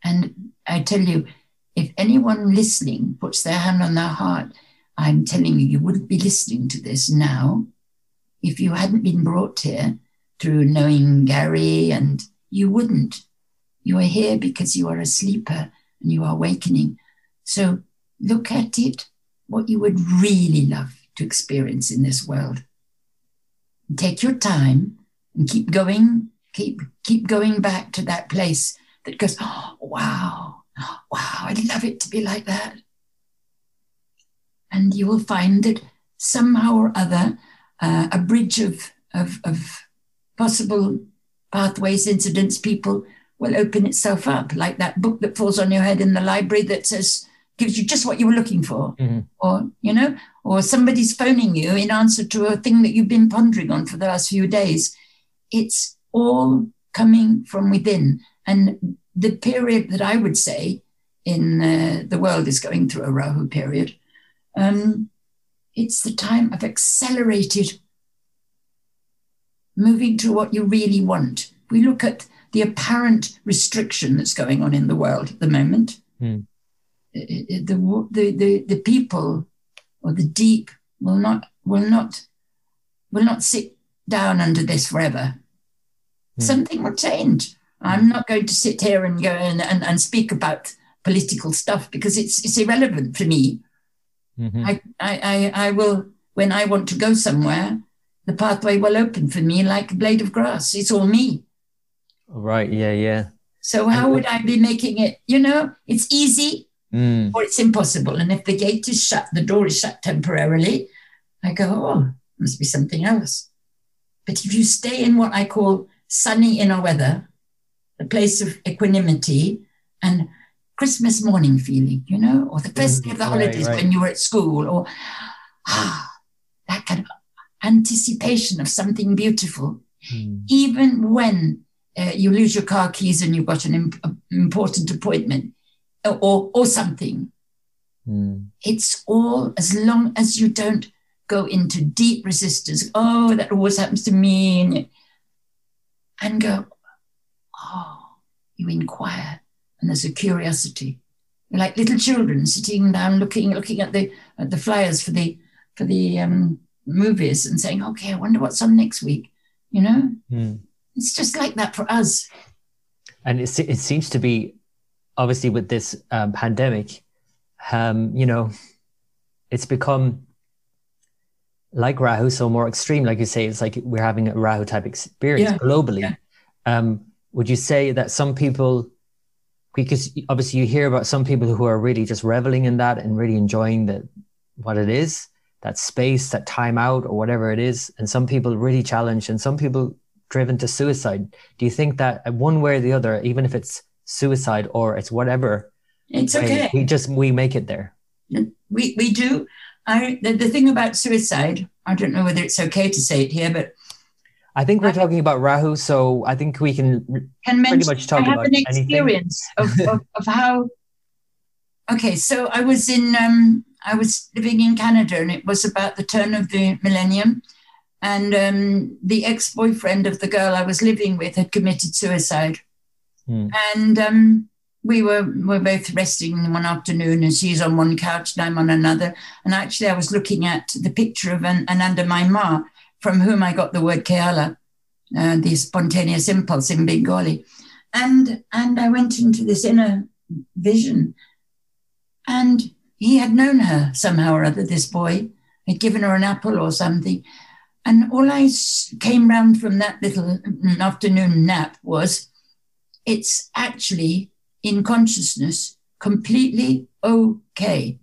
And I tell you, if anyone listening puts their hand on their heart, I'm telling you, you wouldn't be listening to this now if you hadn't been brought here through knowing Gary, and you wouldn't. You are here because you are a sleeper and you are awakening. So look at it, what you would really love to experience in this world. Take your time and keep going, keep keep going back to that place that goes, oh, wow, wow, I'd love it to be like that. And you will find that somehow or other, uh, a bridge of, of, of possible pathways, incidents, people will open itself up, like that book that falls on your head in the library that says, gives you just what you were looking for. Mm-hmm. Or, you know, or somebody's phoning you in answer to a thing that you've been pondering on for the last few days. It's all coming from within. And the period that I would say in uh, the world is going through a Rahu period, um, it's the time of accelerated moving to what you really want. We look at the apparent restriction that's going on in the world at the moment. Mm. The, the, the, the people or the deep will not will not will not sit down under this forever. Mm. Something will change. I'm not going to sit here and go and, and, and speak about political stuff because it's it's irrelevant for me. Mm-hmm. I, I, I I will when I want to go somewhere, the pathway will open for me like a blade of grass. It's all me. Right. Yeah. Yeah. So how would I be making it? You know, it's easy mm. or it's impossible. And if the gate is shut, the door is shut temporarily, I go, oh, must be something else. But if you stay in what I call sunny inner weather, the place of equanimity and Christmas morning feeling, you know, or the first day of the holidays right, right. when you were at school, or ah, that kind of anticipation of something beautiful, mm. even when uh, you lose your car keys and you've got an imp- important appointment or, or something. Mm. It's all as long as you don't go into deep resistance. Oh, that always happens to me. And, and go, oh, you inquire, and there's a curiosity. You're like little children sitting down, looking, looking at the at the flyers for the for the um, movies and saying, okay, I wonder what's on next week. You know, mm. it's just like that for us. And it, it seems to be obviously with this um, pandemic, um, you know, it's become like Rahu, so more extreme. Like you say, it's like we're having a Rahu type experience yeah. globally. Yeah. Um, would you say that some people, because obviously you hear about some people who are really just reveling in that and really enjoying the what it is, that space, that time out, or whatever it is, and some people really challenged, and some people driven to suicide. Do you think that one way or the other, even if it's suicide or it's whatever. It's okay. We just we make it there. We we do. I the, the thing about suicide, I don't know whether it's okay to say it here, but I think we're I, talking about Rahu, so I think we can, can pretty much talk I have about an experience of, of, of, how. *laughs* Okay, so I was in um, I was living in Canada, and it was about the turn of the millennium, and um, the ex boyfriend of the girl I was living with had committed suicide. Mm. And um, we were were both resting one afternoon, and she's on one couch and I'm on another. And actually, I was looking at the picture of an, Anandamayi Ma, from whom I got the word Kheyala, uh, the spontaneous impulse in Bengali. And and I went into this inner vision, and he had known her somehow or other. This boy had given her an apple or something. And all I came round from that little mm, afternoon nap was it's actually in consciousness completely okay.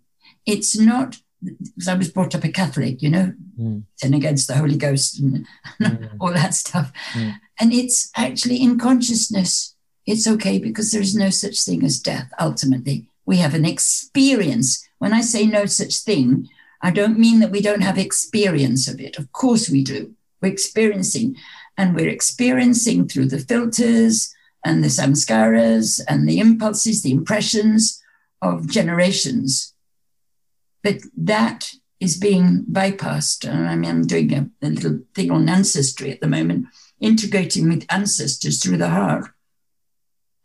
It's not because I was brought up a Catholic, you know, mm. sin against the Holy Ghost and *laughs* mm. all that stuff. Mm. And it's actually in consciousness, it's okay because there is no such thing as death ultimately. We have an experience. When I say no such thing, I don't mean that we don't have experience of it. Of course we do. We're experiencing, and we're experiencing through the filters, and the samskaras and the impulses, the impressions of generations. But that is being bypassed. I mean, I'm doing a, a little thing on ancestry at the moment, integrating with ancestors through the heart.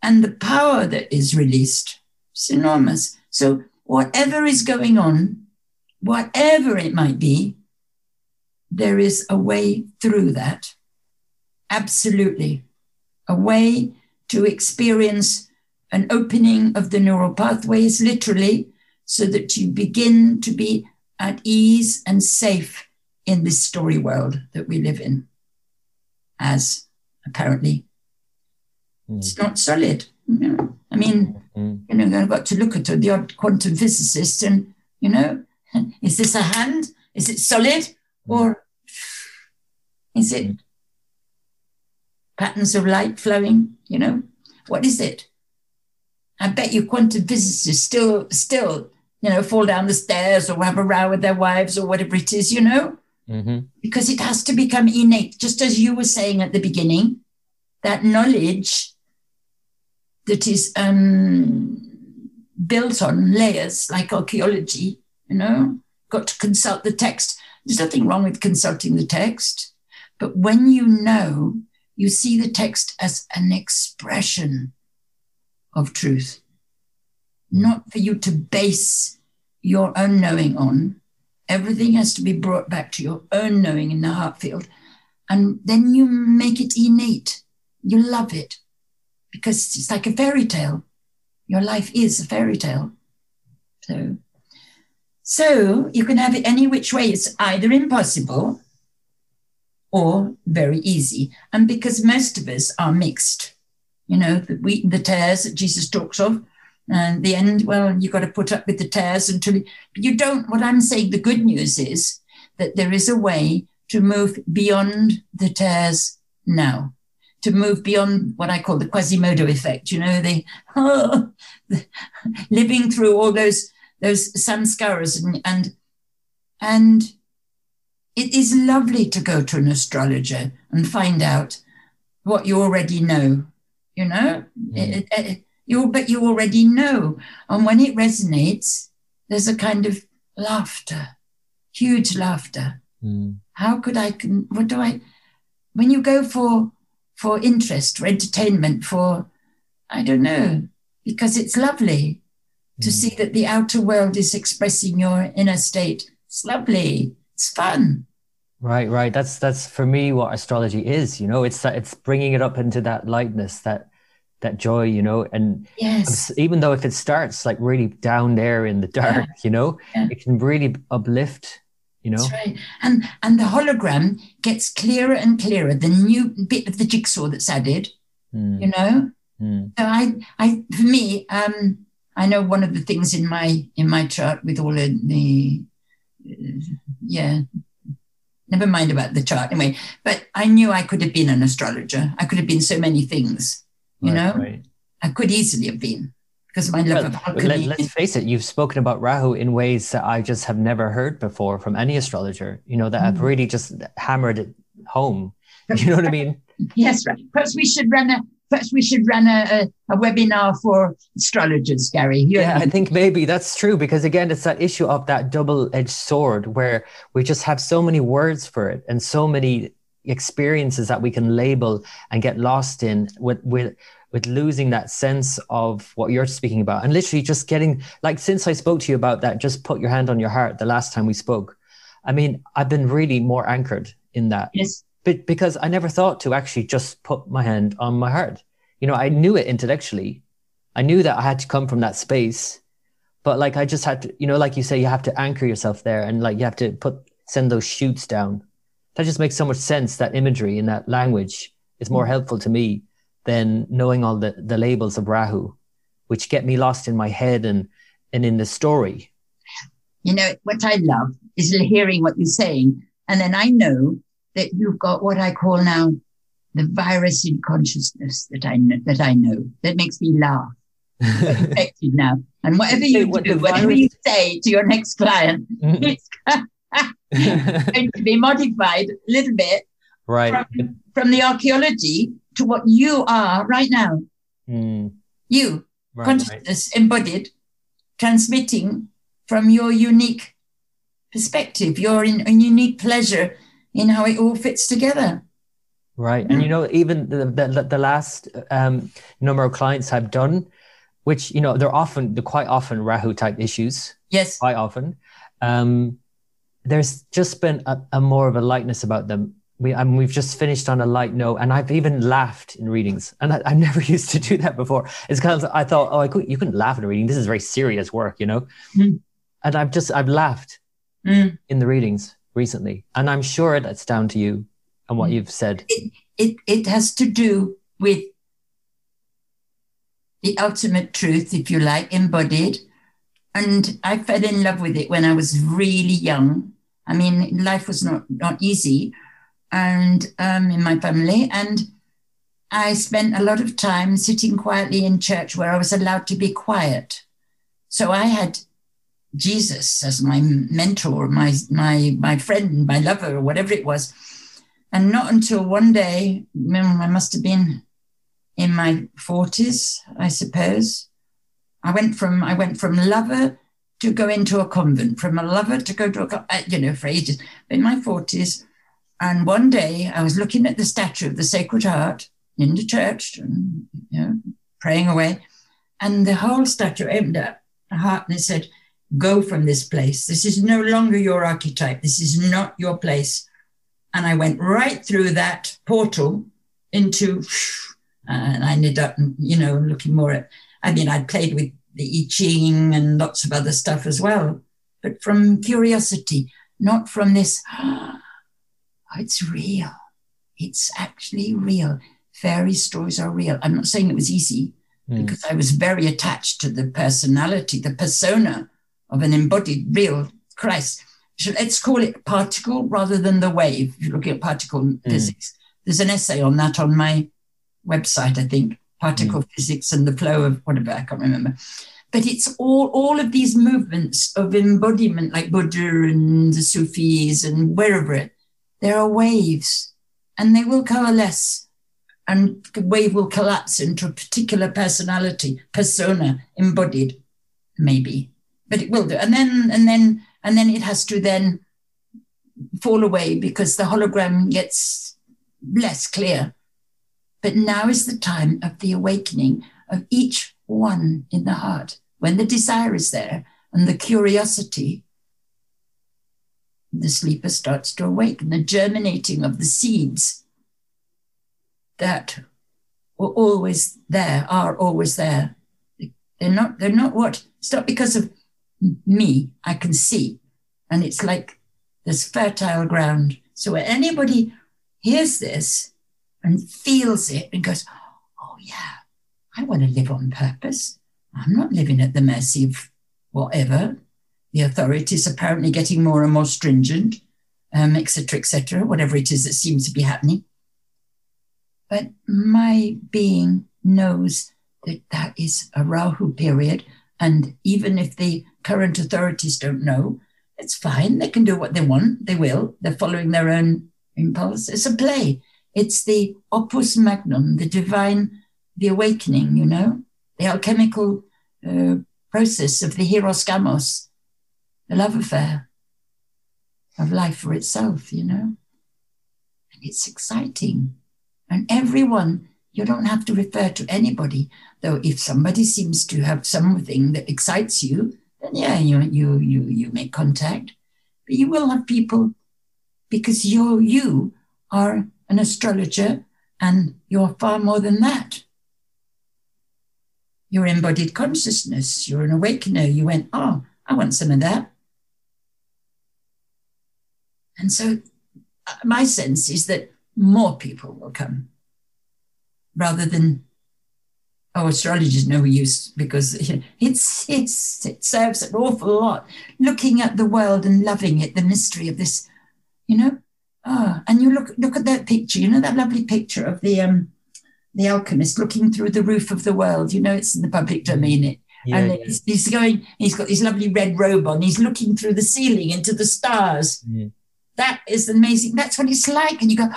And the power that is released is enormous. So, whatever is going on, whatever it might be, there is a way through that. Absolutely. A way to experience an opening of the neural pathways, literally, so that you begin to be at ease and safe in this story world that we live in, as apparently mm. it's not solid. I mean, mm. you know, I've got to look at the odd quantum physicist and, you know, *laughs* is this a hand? Is it solid? Or is it mm. patterns of light flowing? You know, what is it? I bet you quantum physicists still, still, you know, fall down the stairs or have a row with their wives or whatever it is, you know, mm-hmm. because it has to become innate. Just as you were saying at the beginning, that knowledge that is um, built on layers like archaeology, you know, got to consult the text. There's nothing wrong with consulting the text, but when you know, you see the text as an expression of truth, not for you to base your own knowing on. Everything has to be brought back to your own knowing in the heart field. And then you make it innate. You love it because it's like a fairy tale. Your life is a fairy tale. So, so you can have it any which way. It's either impossible or very easy. And because most of us are mixed, you know, the wheat and the tares that Jesus talks of. And the end, well, you've got to put up with the tares until you don't. What I'm saying, the good news is that there is a way to move beyond the tares now, to move beyond what I call the Quasimodo effect. You know, the, oh, *laughs* the living through all those those samskaras and and and it is lovely to go to an astrologer and find out what you already know you know mm. it, it, you but you already know and when it resonates there's a kind of laughter huge laughter mm. how could i what do i when you go for for interest for entertainment for i don't know because it's lovely to mm. see that the outer world is expressing your inner state it's lovely it's fun Right, right. That's that's for me what astrology is. You know, it's that it's bringing it up into that lightness, that that joy. You know, and yes, even though if it starts like really down there in the dark, yeah. you know, yeah. it can really uplift. You know, that's right. And and the hologram gets clearer and clearer. The new bit of the jigsaw that's added. Mm. You know, mm. so I I for me um I know one of the things in my in my chart with all of the uh, yeah never mind about the chart anyway. But I knew I could have been an astrologer. I could have been so many things, you right, know. Right. I could easily have been because my love of alchemy. Let, us face it, you've spoken about Rahu in ways that I just have never heard before from any astrologer. You know that mm. have really just hammered it home. *laughs* You know what I mean? yes, right. Perhaps we should run a perhaps we should run a, a, a webinar for astrologers, Gary. you yeah, I think maybe that's true because again, it's that issue of that double-edged sword where we just have so many words for it and so many experiences that we can label and get lost in with with with losing that sense of what you're speaking about and literally just getting like since I spoke to you about that, just put your hand on your heart the last time we spoke. I mean, I've been really more anchored in that. Yes but because I never thought to actually just put my hand on my heart. You know, I knew it intellectually. I knew that I had to come from that space, but like I just had to, you know, like you say, you have to anchor yourself there and like you have to put send those shoots down. That just makes so much sense. That imagery and that language is more mm. helpful to me than knowing all the, the labels of Rahu, which get me lost in my head and and in the story. You know, what I love is hearing what you're saying. And then I know that you've got what I call now the virus in consciousness that I know, that I know that makes me laugh. *laughs* infected now, and whatever you what do, whatever you say to your next client, mm-hmm. it's going *laughs* to be modified a little bit, right, from, from the archaeology to what you are right now. Mm. You, right, consciousness right. embodied, transmitting from your unique perspective, your in, unique pleasure in how it all fits together. Right. And you know, even the, the, the last um, number of clients I've done, which, you know, they're often, they're quite often Rahu type issues. Yes. Quite often. Um, there's just been a, a, more of a lightness about them. We, I mean, we've just finished on a light note, and I've even laughed in readings, and I, I never *laughs* used to do that before. It's kind of I thought, oh, I could, you couldn't laugh in a reading. This is very serious work, you know. Mm. And I've just I've laughed mm. in the readings, recently. And I'm sure that's down to you and what mm. you've said. It, it, it has to do with the ultimate truth, if you like, embodied. And I fell in love with it when I was really young. I mean, life was not, not easy and um, in my family. And I spent a lot of time sitting quietly in church where I was allowed to be quiet. So I had Jesus as my mentor, my, my, my friend, my lover, whatever it was. And not until one day, I must have been in my 40s, I suppose. I went from I went from lover to go into a convent, from a lover to go to a uh, you know for ages. In my 40s, and one day I was looking at the statue of the Sacred Heart in the church, and you know, praying away, and the whole statue opened up the heart and it said, "Go from this place. This is no longer your archetype. This is not your place." And I went right through that portal into, and I ended up, you know, looking more at, I mean, I'd played with the I Ching and lots of other stuff as well, but from curiosity, not from this, it's real. It's actually real. Fairy stories are real. I'm not saying it was easy mm. because I was very attached to the personality, the persona of an embodied real Christ So let's call it particle rather than the wave. If you're looking at particle mm. physics, there's an essay on that on my website, I think, particle mm. physics and the flow of whatever, I can't remember. But it's all, all of these movements of embodiment, like Buddha and the Sufis and wherever, there are waves and they will coalesce and the wave will collapse into a particular personality, persona embodied, maybe, but it will do. And then, and then and then it has to then fall away because the hologram gets less clear. But now is the time of the awakening of each one in the heart. When the desire is there and the curiosity, the sleeper starts to awaken, the germinating of the seeds that were always there, are always there. They're not, they're not what, it's not because of me, I can see. And it's like this fertile ground. So when anybody hears this and feels it and goes, oh, yeah, I want to live on purpose. I'm not living at the mercy of whatever. The authorities apparently getting more and more stringent, um, et cetera, et cetera, whatever it is that seems to be happening. But my being knows that that is a Rahu period. And even if the current authorities don't know, it's fine. They can do what they want. They will. They're following their own impulse. It's a play. It's the opus magnum, the divine, the awakening, you know, the alchemical uh, process of the hieros gamos, love affair of life for itself, you know. And it's exciting. And everyone, you don't have to refer to anybody, though if somebody seems to have something that excites you, then yeah, you you you you make contact. But you will have people because you you are an astrologer and you're far more than that. You're embodied consciousness, you're an awakener. You went, oh, I want some of that. And so uh, my sense is that more people will come rather than oh, astrology is no use because *laughs* it's, it's, it serves an awful lot. Looking at the world and loving it, the mystery of this, you know. Ah, and you look look at that picture. You know that lovely picture of the um, the alchemist looking through the roof of the world. You know it's in the public domain. It yeah, and yeah. He's, he's, going. He's got this lovely red robe on. He's looking through the ceiling into the stars. Yeah. That is amazing. That's what it's like. And you go,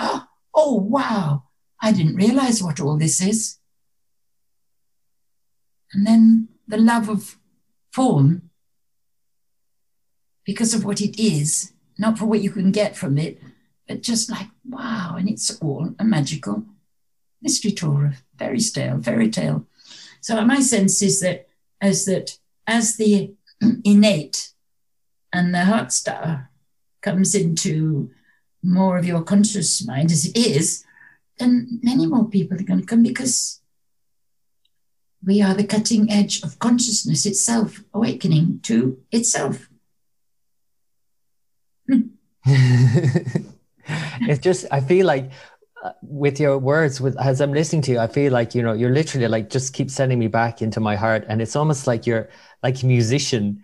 oh wow! I didn't realize what all this is. And then the love of form, because of what it is, not for what you can get from it, but just like, wow, and it's all a magical mystery tour, of fairy tale, fairy tale. So my sense is that as that as the *clears throat* innate and the heart star comes into more of your conscious mind as it is, then many more people are going to come because we are the cutting edge of consciousness itself, awakening to itself. *laughs* it's just, I feel like uh, with your words, with as I'm listening to you, I feel like you know you're literally like just keep sending me back into my heart, and it's almost like you're like a musician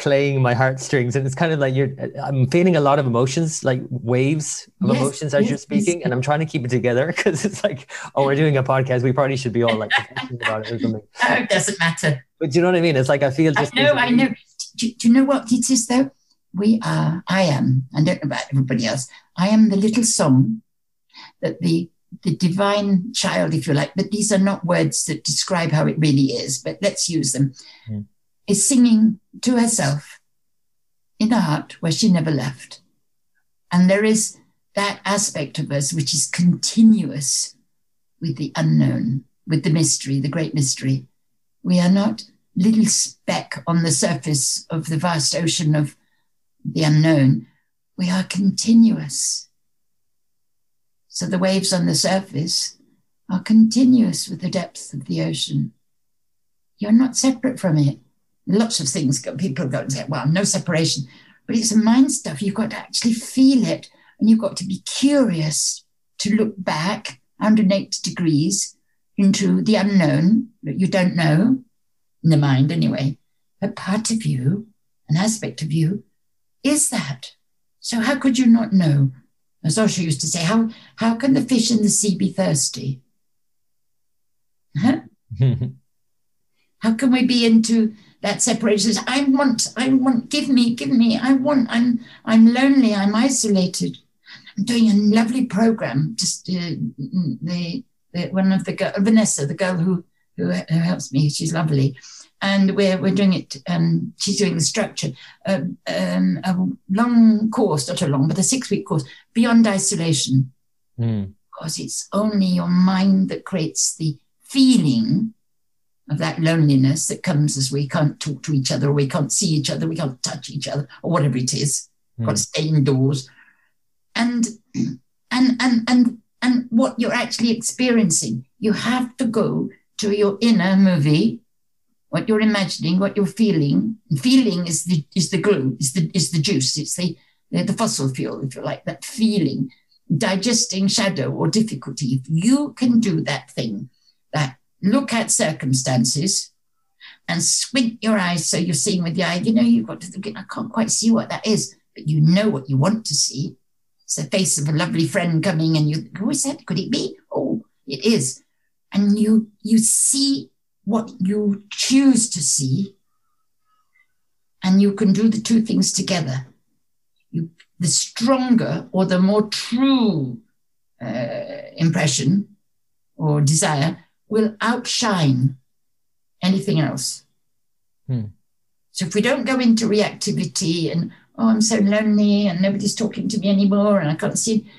playing my heartstrings. And it's kind of like you're i'm feeling a lot of emotions like waves of yes, emotions as yes, you're speaking yes. and i'm trying to keep it together *laughs* because it's like oh we're doing a podcast. We probably should be all like *laughs* about it or something. Oh, it doesn't matter. But do you know what i mean? It's like i feel just i know i know. Do, do you know what it is though? We are i am i don't know about everybody else i am the little song that the the divine child if you like but these are not words that describe how it really is but let's use them. Mm is singing to herself in a heart where she never left. And there is that aspect of us which is continuous with the unknown, with the mystery, the great mystery. We are not little speck on the surface of the vast ocean of the unknown. We are continuous. So the waves on the surface are continuous with the depth of the ocean. You're not separate from it lots of things people go and say, well, no separation. But it's a mind stuff. You've got to actually feel it and you've got to be curious to look back 180 degrees into the unknown that you don't know, in the mind anyway. But part of you, an aspect of you, is that. So how could you not know? As Osho used to say, how, how can the fish in the sea be thirsty? Huh? *laughs* how can we be into that separation. I want, I want, give me, give me, I want, I'm, I'm lonely, I'm isolated. I'm doing a lovely program. Just uh, the, the one of the girl, Vanessa, the girl who, who, who helps me, she's lovely. And we're, we're doing it, um, she's doing the structure, uh, um, a long course, not a long, but a six week course, Beyond Isolation. Mm. Because it's only your mind that creates the feeling of that loneliness that comes as we can't talk to each other, or we can't see each other, we can't touch each other, or whatever it is. Mm. Got to stay indoors. And and and and and what you're actually experiencing, you have to go to your inner movie, what you're imagining, what you're feeling. And feeling is the is the glue, is the is the juice, it's the the fossil fuel, if you like, that feeling, digesting shadow or difficulty. If you can do that thing, that look at circumstances and squint your eyes so you're seeing with the eye. You know, you've got to think, I can't quite see what that is, but you know what you want to see. It's the face of a lovely friend coming, and you, who is that? Could it be? Oh, it is. And you you see what you choose to see, and you can do the two things together. You, the stronger or the more true uh, impression or desire will outshine anything else. Hmm. So if we don't go into reactivity and, oh, I'm so lonely and nobody's talking to me anymore and I can't see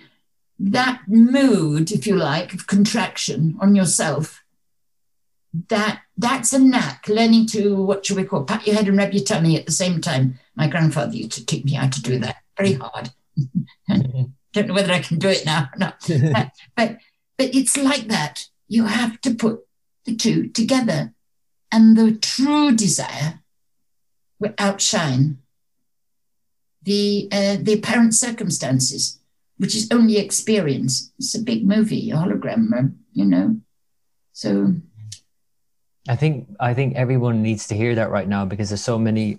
that mood, if you like, of contraction on yourself, that that's a knack, learning to what should we call pat your head and rub your tummy at the same time. My grandfather used to teach me how to do that. Very hard. *laughs* Don't know whether I can do it now or not. *laughs* but but it's like that you have to put the two together. And the true desire will outshine the, uh, the apparent circumstances, which is only experience. It's a big movie, a hologram, you know. So I think I think everyone needs to hear that right now because there's so many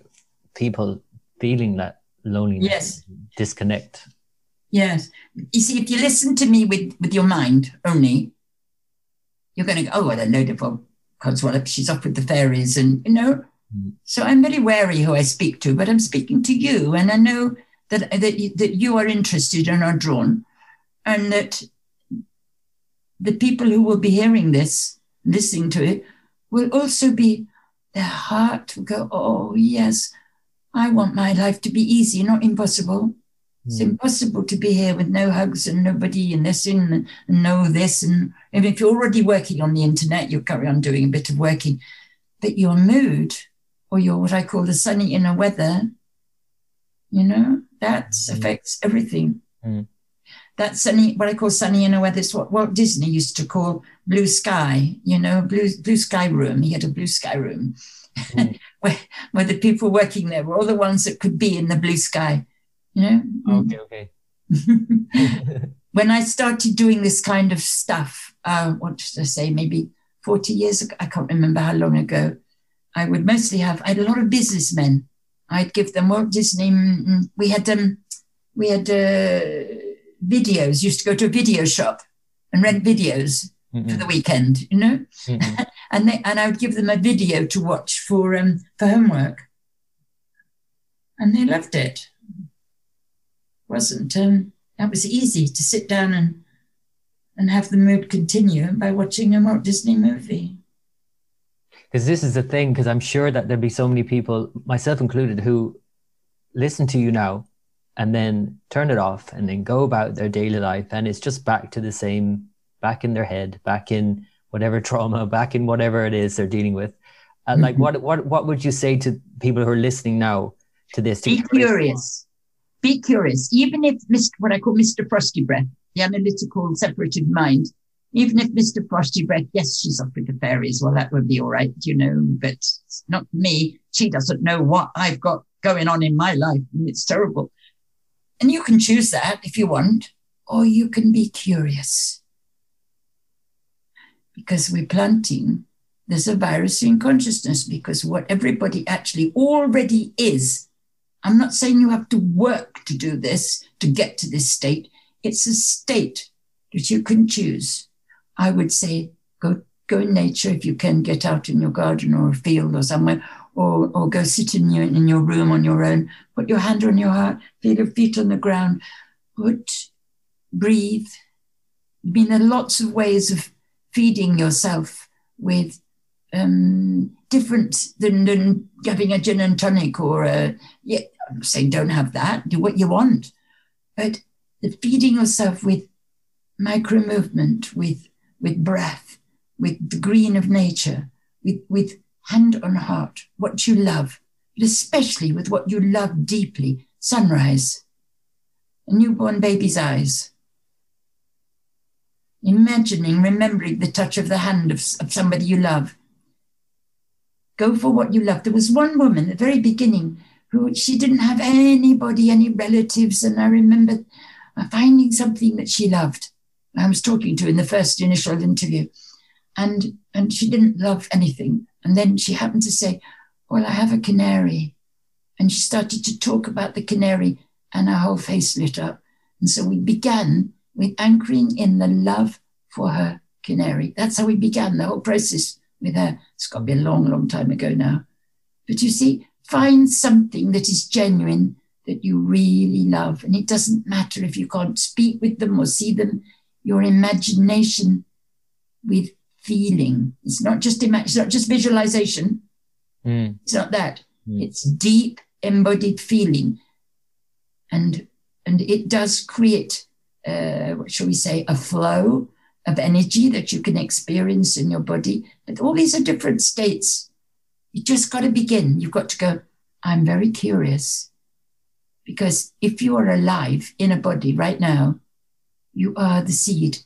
people feeling that loneliness, yes. disconnect. Yes. You see, if you listen to me with, with your mind only, you're going to go, oh, well, I know the because well, she's off with the fairies, and you know. Mm. So I'm very wary who I speak to, but I'm speaking to you, and I know that that you, that you are interested and are drawn, and that the people who will be hearing this, listening to it, will also be their heart will go, oh yes, I want my life to be easy, not impossible. It's mm. impossible to be here with no hugs and nobody and this and, and no this. And, and if you're already working on the internet, you'll carry on doing a bit of working. But your mood or your what I call the sunny inner weather, you know, that mm. affects everything. Mm. That sunny, what I call sunny inner weather is what Walt Disney used to call blue sky, you know, blue blue sky room. He had a blue sky room. Mm. *laughs* where, where the people working there were all the ones that could be in the blue sky you know? Okay, okay. *laughs* when I started doing this kind of stuff, uh, what did I say, maybe 40 years ago, I can't remember how long ago, I would mostly have, I had a lot of businessmen. I'd give them Walt Disney. Mm, mm, we had um, we had uh, videos. Used to go to a video shop and rent videos mm for the weekend, you know. *laughs* and they and I would give them a video to watch for um for homework, and they loved it. Wasn't um that was easy to sit down and and have the mood continue by watching a Walt Disney movie. Because this is the thing, because I'm sure that there'd be so many people, myself included, who listen to you now and then turn it off and then go about their daily life and it's just back to the same back in their head back in whatever trauma back in whatever it is they're dealing with uh, mm-hmm. like what what what would you say to people who are listening now to this to be curious be curious even if mr what i call mr frosty breath the analytical separated mind even if mr frosty breath yes she's off with the fairies well that would be all right you know but not me she doesn't know what i've got going on in my life and it's terrible and you can choose that if you want, or you can be curious. Because we're planting, there's a virus in consciousness because what everybody actually already is. I'm not saying you have to work to do this, to get to this state. It's a state that you can choose. I would say go go in nature if you can get out in your garden or a field or somewhere or, or go sit in your, in your room on your own, put your hand on your heart, feel your feet on the ground, put, breathe. I mean, there are lots of ways of feeding yourself with um, different than, than having a gin and tonic or a, yeah, I'm saying don't have that, do what you want. But the feeding yourself with micro movement, with, with breath, with the green of nature, with, with hand on heart, what you love, but especially with what you love deeply sunrise, a newborn baby's eyes. Imagining, remembering the touch of the hand of, of somebody you love. Go for what you love. There was one woman at the very beginning who she didn't have anybody, any relatives, and I remember finding something that she loved. I was talking to in the first initial interview, and and she didn't love anything. And then she happened to say, Well, I have a canary. And she started to talk about the canary, and her whole face lit up. And so we began with anchoring in the love for her canary. That's how we began the whole process with her. It's got to be a long, long time ago now. But you see, find something that is genuine that you really love. And it doesn't matter if you can't speak with them or see them, your imagination with feeling. It's not just ima- it's not just visualization. Mm. It's not that. Mm. It's deep embodied feeling, and and it does create uh, what shall we say a flow of energy that you can experience in your body. But all these are different states. You just got to begin. You've got to go. I'm very curious. Because if you are alive in a body right now, you are the seed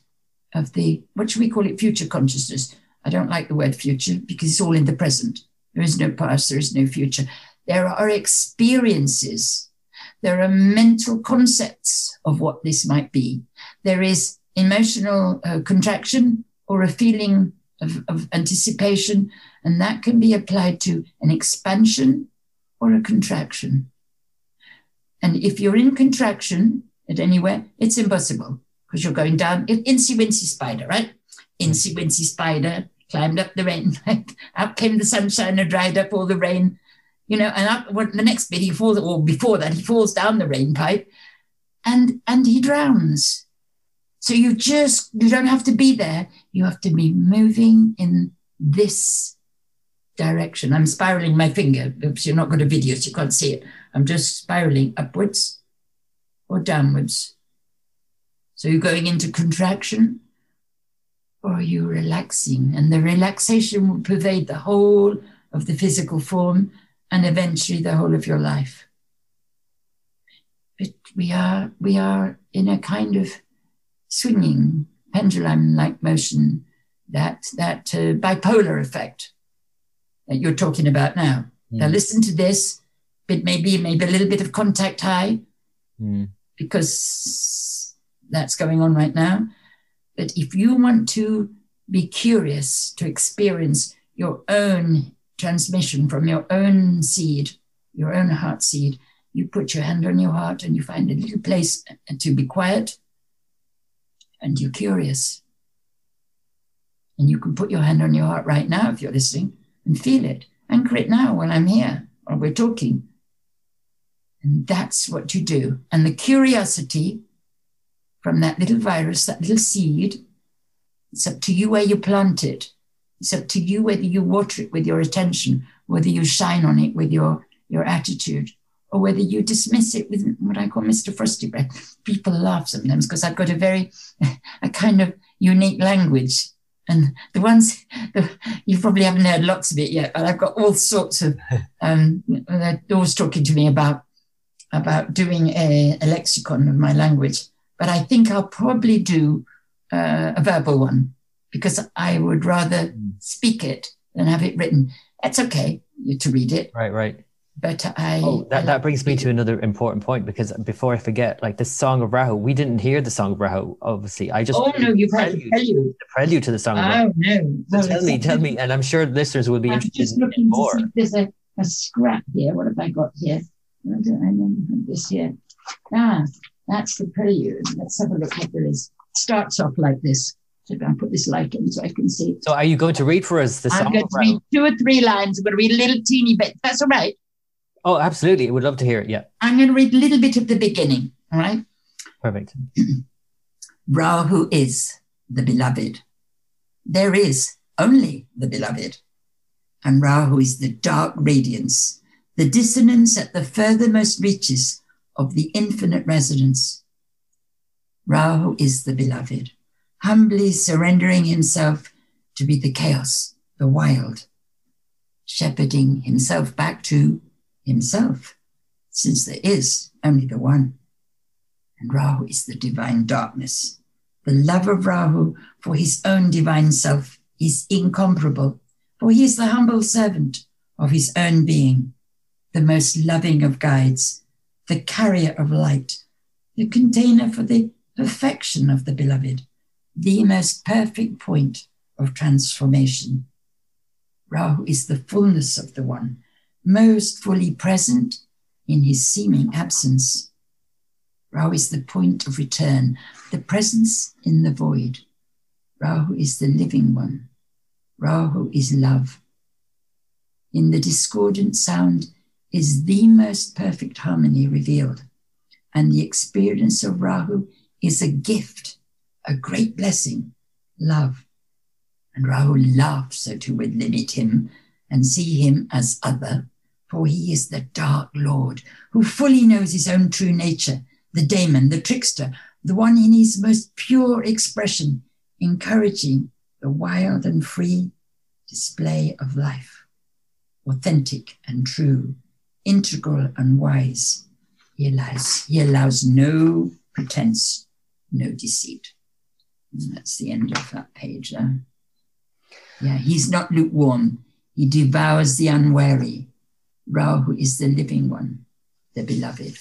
of the, what should we call it, future consciousness. I don't like the word future because it's all in the present. There is no past, there is no future. There are experiences, there are mental concepts of what this might be. There is emotional uh, contraction or a feeling of, of anticipation, and that can be applied to an expansion or a contraction. And if you're in contraction at anywhere, it's impossible because you're going down. Incy Wincy Spider, right? Incy mm. Wincy Spider climbed up the rain. *laughs* Pipe, up came the sunshine and dried up all the rain. You know, and up well, the next bit he falls, or before that, he falls down the rain pipe and and he drowns. So you just you don't have to be there. You have to be moving in this direction. I'm spiraling my finger because you're not got a video, so you can't see it. I'm just spiraling upwards or downwards so you're going into contraction or you're you relaxing? And the relaxation will pervade the whole of the physical form and eventually the whole of your life. But we are, we are in a kind of swinging pendulum like motion, that, that uh, bipolar effect that you're talking about now. Mm. Now, listen to this. It may be maybe a little bit of contact high mm. because that's going on right now. But if you want to be curious to experience your own transmission from your own seed, your own heart seed, you put your hand on your heart and you find a little place to be quiet and you're curious. And you can put your hand on your heart right now if you're listening and feel it. Anchor it now while I'm here or we're talking. And that's what you do. And the curiosity from that little virus, that little seed, it's up to you where you plant it. It's up to you whether you water it with your attention, whether you shine on it with your, your attitude, or whether you dismiss it with what I call Mr. Frosty Breath. People laugh sometimes because I've got a very, *laughs* a kind of unique language. And the ones the, you probably haven't heard lots of it yet, but I've got all sorts of. *laughs* Um, they're always talking to me about about doing a, a lexicon of my language, but I think I'll probably do uh, a verbal one because I would rather mm. speak it than have it written. It's okay to read it. Right, right. But I. Oh, that, that brings me to another important point because before I forget, like the Song of Rahu, we didn't hear the Song of Rahu, obviously. I just. Oh, no, you've heard the prelude. The prelude to the Song of Rahu. Oh, no. Well, tell me, tell me, and I'm sure listeners will be I'm interested just looking in more. To see if there's a, a scrap here. What have I got here? I don't, I this here. Ah, that's the prelude. Let's have a look what there is. It Starts off like this. So I'm put this light in so I can see. So are you going to read for us the song? I'm going to read two or three lines. I'm going to read a little teeny bit. That's all right. Oh, absolutely. I would love to hear it. Yeah. I'm going to read a little bit of the beginning. All right. Perfect. *clears throat* Rahu is the beloved. There is only the beloved. And Rahu is the dark radiance, the dissonance at the furthermost reaches of the infinite resonance. Rahu is the beloved, humbly surrendering himself to be the chaos, the wild, shepherding himself back to himself, since there is only the one. And Rahu is the divine darkness. The love of Rahu for his own divine self is incomparable, for he is the humble servant of his own being, the most loving of guides, the carrier of light, the container for the perfection of the beloved, the most perfect point of transformation. Rahu is the fullness of the one, most fully present in his seeming absence. Rahu is the point of return, the presence in the void. Rahu is the living one. Rahu is love. In the discordant sound is the most perfect harmony revealed, and the experience of Rahu is a gift, a great blessing, love. And Rahu laughs so to limit him and see him as other, for he is the dark lord who fully knows his own true nature, the daemon, the trickster, the one in his most pure expression, encouraging the wild and free display of life, authentic and true, integral and wise. He allows, he allows no pretense, no deceit. And that's the end of that page there. Yeah, he's not lukewarm. He devours the unwary. Rahu is the living one, the beloved.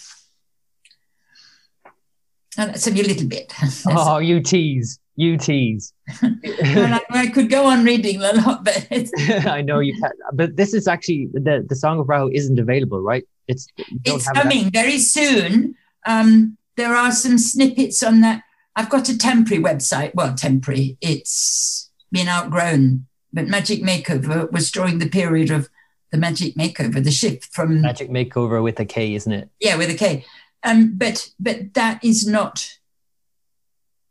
And that's a little bit. *laughs* oh, you tease. You tease. *laughs* I, I, could go on reading a lot, but *laughs* I know you can. But this is actually the the Song of Rahu isn't available, right? It's it's coming very soon. Um, there are some snippets on that. I've got a temporary website. Well, temporary. It's been outgrown but Magic Makeover was during the period of the Magic Makeover, the shift from Magic Makeover with a K, isn't it? Yeah, with a K. Um, but but that is not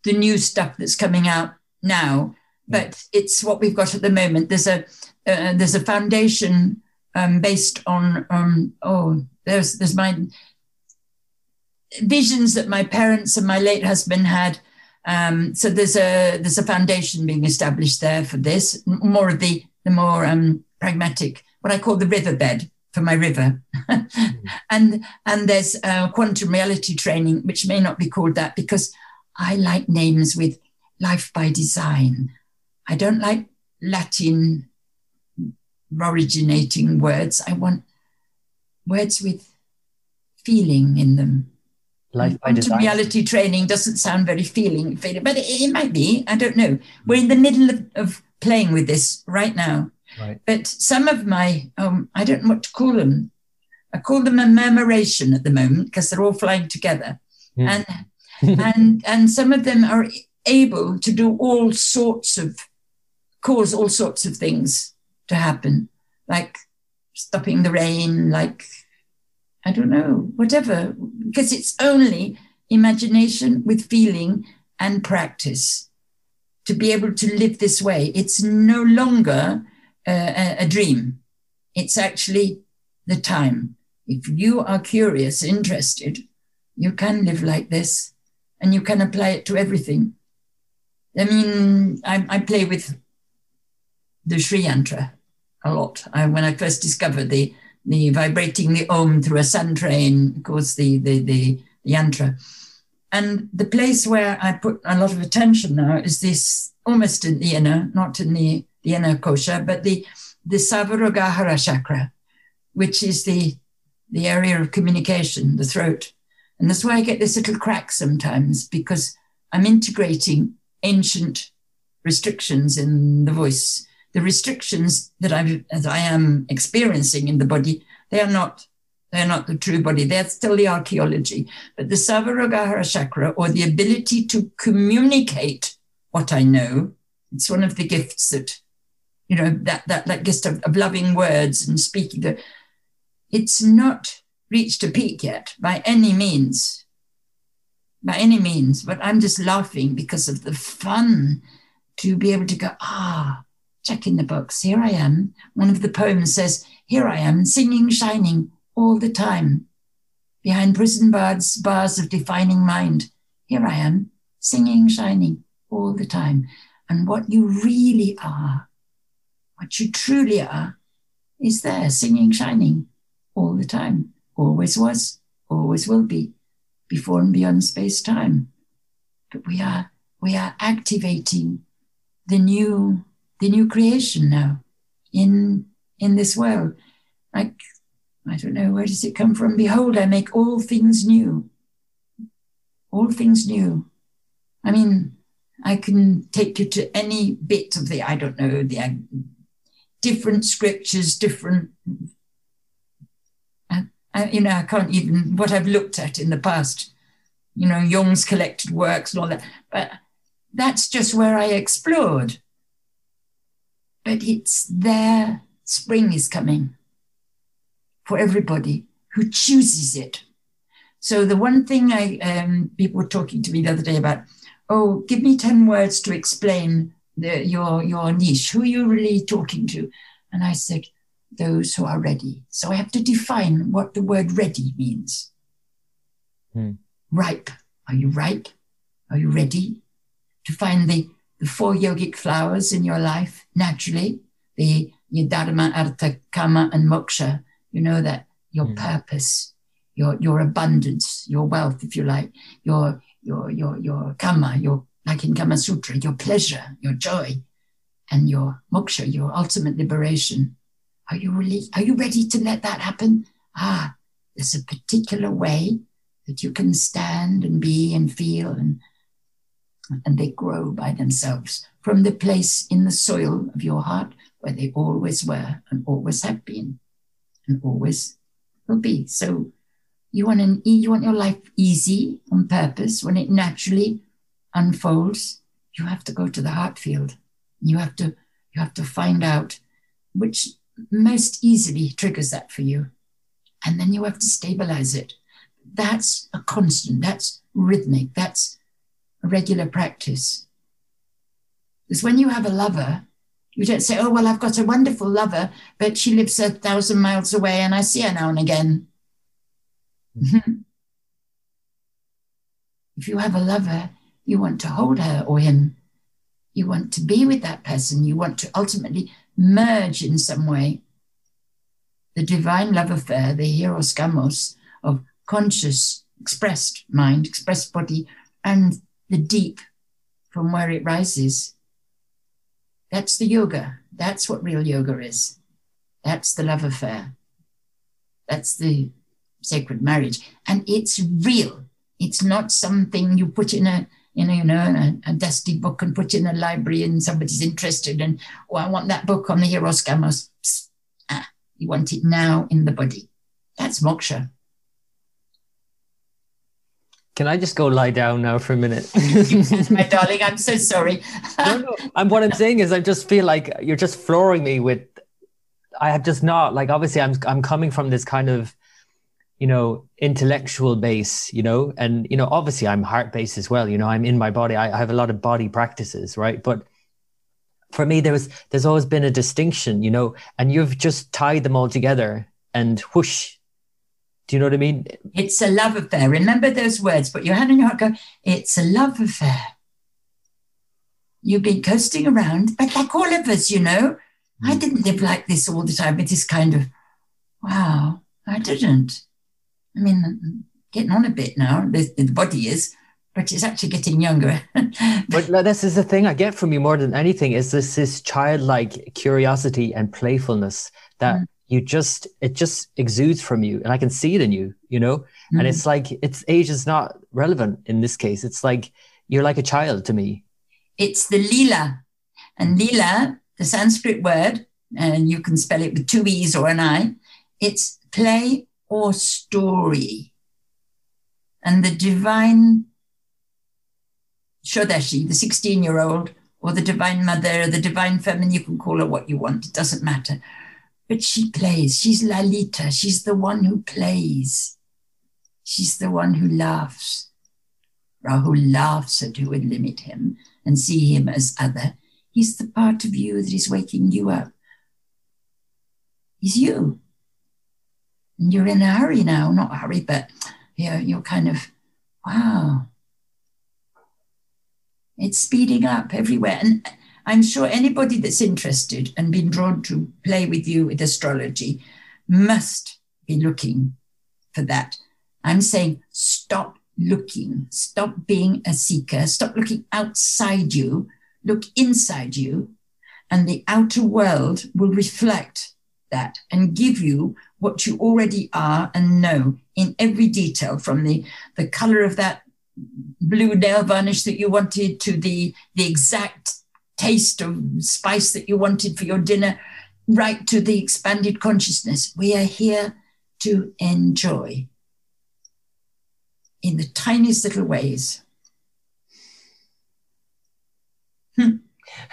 the new stuff that's coming out now. But it's what we've got at the moment. There's a uh, there's a foundation um, based on um, oh there's there's my visions that my parents and my late husband had um, so there's a there's a foundation being established there for this. More of the the more um, pragmatic, what I call the riverbed for my river, mm. *laughs* and and there's uh, quantum reality training, which may not be called that because I like names with life by design. I don't like Latin originating words. I want words with feeling in them life by design. reality training doesn't sound very feeling, feeling but it, it, might be. I don't know. We're in the middle of, of playing with this right now. Right. But some of my, um, I don't know what to call them. I call them a murmuration at the moment because they're all flying together. Mm. And, *laughs* and, and some of them are able to do all sorts of, cause all sorts of things to happen, like stopping the rain, like, I don't know, whatever, because it's only imagination with feeling and practice to be able to live this way. It's no longer a, a dream. It's actually the time. If you are curious, interested, you can live like this and you can apply it to everything. I mean, I, I play with the Sri Yantra a lot. I, when I first discovered the, the vibrating the Om through a Sri Yantra, of course, the, the, the Yantra. And the place where I put a lot of attention now is this almost in the inner, not in the the inner kosha, but the, the Sarvarogahara chakra, which is the, the area of communication, the throat. And that's why I get this little crack sometimes because I'm integrating ancient restrictions in the voice. The restrictions that, i that I am experiencing in the body, they are not they're not the true body. They're still the archaeology. But the Sarvarogahara chakra, or the ability to communicate what I know, it's one of the gifts that you know, that, that, that of, of loving words and speaking. It's not reached a peak yet by any means. By any means, but I'm just laughing because of the fun to be able to go, ah, check in the books. Here I am. One of the poems says, Here I am, singing, shining all the time. Behind prison bars, bars of defining mind. Here I am, singing, shining all the time. And what you really are what you truly are is there, singing, shining all the time. Always was, always will be, before and beyond space time. But we are we are activating the new the new creation now in in this world. Like I don't know where does it come from. Behold, I make all things new. All things new. I mean, I can take you to any bit of the I don't know the different scriptures, different. Uh, uh, you know, I can't even what I've looked at in the past. You know, Jung's collected works and all that, but that's just where I explored. But it's there. Spring is coming for everybody who chooses it. So the one thing I um, people were talking to me the other day about, oh, give me ten words to explain the, your your niche. Who are you really talking to? And I said, those who are ready. So I have to define what the word ready means. Hmm. Ripe. Are you ripe? Are you ready to find the, the four yogic flowers in your life naturally? The Dharma, Artha, Kama, and Moksha. You know that your hmm. purpose, your your abundance, your wealth, if you like, your your your your Kama, your like in Kama Sutra, your pleasure, your joy, and your moksha, your ultimate liberation. Are you really, are you ready to let that happen? Ah, there's a particular way that you can stand and be and feel and, and they grow by themselves from the place in the soil of your heart where they always were and always have been and always will be. So you want an, you want your life easy on purpose when it naturally unfolds, you have to go to the heart field. You have to you have to find out which most easily triggers that for you. And then you have to stabilize it. That's a constant, that's rhythmic, that's a regular practice. Because when you have a lover, you don't say, oh, well, I've got a wonderful lover, but she lives a thousand miles away and I see her now and again. Mm-hmm. *laughs* if you have a lover, you want to hold her or him. You want to be with that person. You want to ultimately merge in some way. The divine love affair, the hieros gamos of conscious, expressed mind, expressed body, and the deep from where it rises. That's the yoga. That's what real yoga is. That's the love affair. That's the sacred marriage. And it's real. It's not something you put in a in a, you know a, a dusty book and put it in a library and somebody's interested and oh I want that book on the Hieros Gamos. Ah, you want it now in the body. That's moksha. Can I just go lie down now for a minute? *laughs* My darling, I'm so sorry. *laughs* no, no. And what I'm saying is, I just feel like you're just flooring me with. I have just not like. Obviously, I'm I'm coming from this kind of, you know, intellectual base, you know, and you know, obviously, I'm heart based as well. You know, I'm in my body. I, I have a lot of body practices, right? But for me, there was there's always been a distinction, you know, and you've just tied them all together, and whoosh, do you know what I mean? It's a love affair. Remember those words. Put your hand on your heart. Go. It's a love affair. You've been coasting around, but like all of us, you know, I hmm. didn't live like this all the time. With this kind of, wow, I didn't. I mean, getting on a bit now. The, the body is, but it's actually getting younger. *laughs* but this is the thing I get from you more than anything is this this childlike curiosity and playfulness that. Mm you just it just exudes from you and i can see it in you you know mm-hmm. and it's like it's age is not relevant in this case it's like you're like a child to me it's the lila and lila the sanskrit word and you can spell it with two e's or an i it's play or story and the divine shodashi the 16 year old or the divine mother or the divine feminine you can call her what you want it doesn't matter but she plays. She's Lalita. She's the one who plays. She's the one who laughs. Rahu laughs at who would limit him and see him as other. He's the part of you that is waking you up. He's you. You're in a hurry now, not hurry, but you're, you're kind of, wow. It's speeding up everywhere. And I'm sure anybody that's interested and been drawn to play with you with astrology must be looking for that. I'm saying stop looking, stop being a seeker, stop looking outside you, look inside you, and the outer world will reflect that and give you what you already are and know in every detail from the, the color of that blue nail varnish that you wanted to the, the exact taste of spice that you wanted for your dinner, right to the expanded consciousness. We are here to enjoy in the tiniest little ways. Hmm.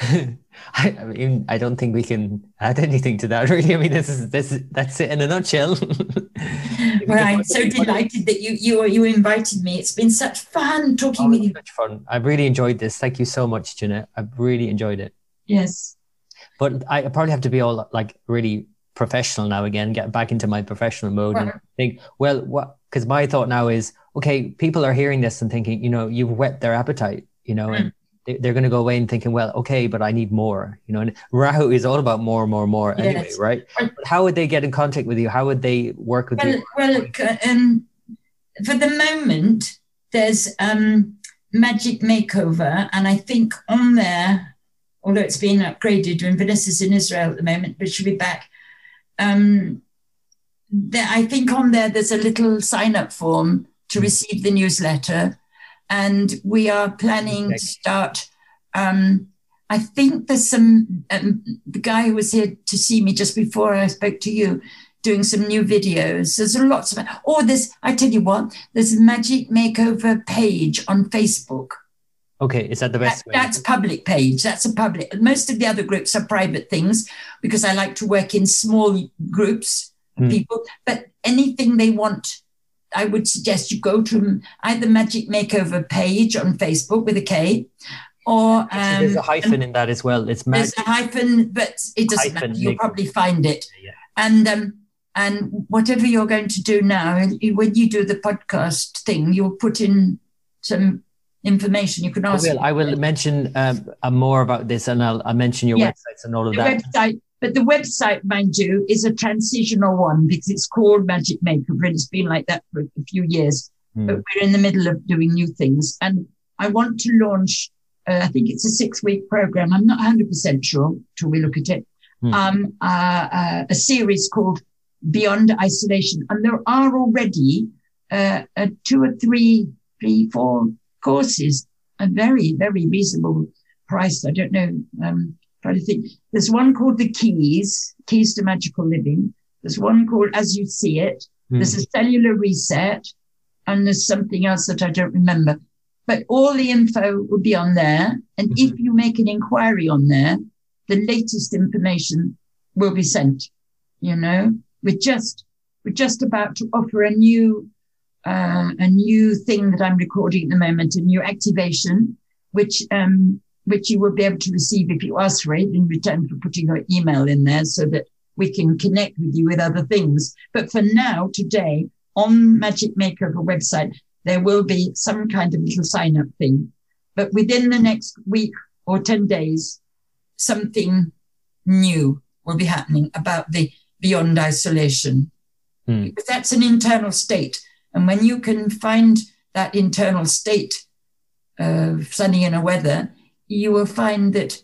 *laughs* I, I, mean, I don't think we can add anything to that. *laughs* Really, I mean, this is this is, that's it in a nutshell. *laughs* well, I'm so delighted that you you you invited me. It's been such fun talking oh, with you. Much fun. I've really enjoyed this. Thank you so much, Jeanette. I've really enjoyed it. Yes. But I probably have to be all like really professional now again, get back into my professional mode and think, well, what? Because my thought now is, okay, people are hearing this and thinking, you know, you've whet their appetite, you know, mm. and they're going to go away and thinking, well, okay, but I need more, you know. And Rahu is all about more, more, more, yes. anyway, right? But how would they get in contact with you? How would they work with well, you? Well, um, for the moment, there's um, Magic Makeover, and I think on there, although it's been upgraded, and Vanessa's in Israel at the moment, but she'll be back. Um, there, I think on there there's a little sign up form to mm. receive the newsletter and we are planning to start. Um, I think there's some um, the guy who was here to see me just before I spoke to you, doing some new videos. There's lots of oh, there's I tell you what, there's a magic makeover page on Facebook. Okay, is that the best? That, that's public page. That's a public. Most of the other groups are private things because I like to work in small groups, mm. people. But anything they want I would suggest you go to either Magic Makeover page on Facebook with a K, or um, there's a hyphen in that as well. It's magic. there's a hyphen, but it doesn't hyphen matter. You'll probably find it. Yeah. And um, and whatever you're going to do now, when you do the podcast thing, you'll put in some information. You can ask. I will. I will mention um, more about this, and I'll, I'll mention your websites and all of the that. Website but the website, mind you, is a transitional one because it's called Magic Makeover and it's been like that for a few years. Mm. But we're in the middle of doing new things. And I want to launch, uh, I think it's a six week program. I'm not 100% sure till we look at it. Mm. Um, uh, uh, a series called Beyond Isolation. And there are already uh, uh, two or three three, four courses, a very, very reasonable price. I don't know. Um, trying to think. There's one called the Keys, Keys to Magical Living. There's one called As You See It. Mm. There's a cellular reset, and there's something else that I don't remember. But all the info will be on there. And mm-hmm. if you make an inquiry on there, the latest information will be sent. You know, we're just we're just about to offer a new uh, a new thing that I'm recording at the moment, a new activation, which um, which you will be able to receive if you ask for it in return for putting your email in there, so that we can connect with you with other things. But for now, today on Magic Makeover website, there will be some kind of little sign up thing. But within the next week or 10 days, something new will be happening about the beyond isolation. Mm. Because that's an internal state. And when you can find that internal state of sunny inner weather, you will find that,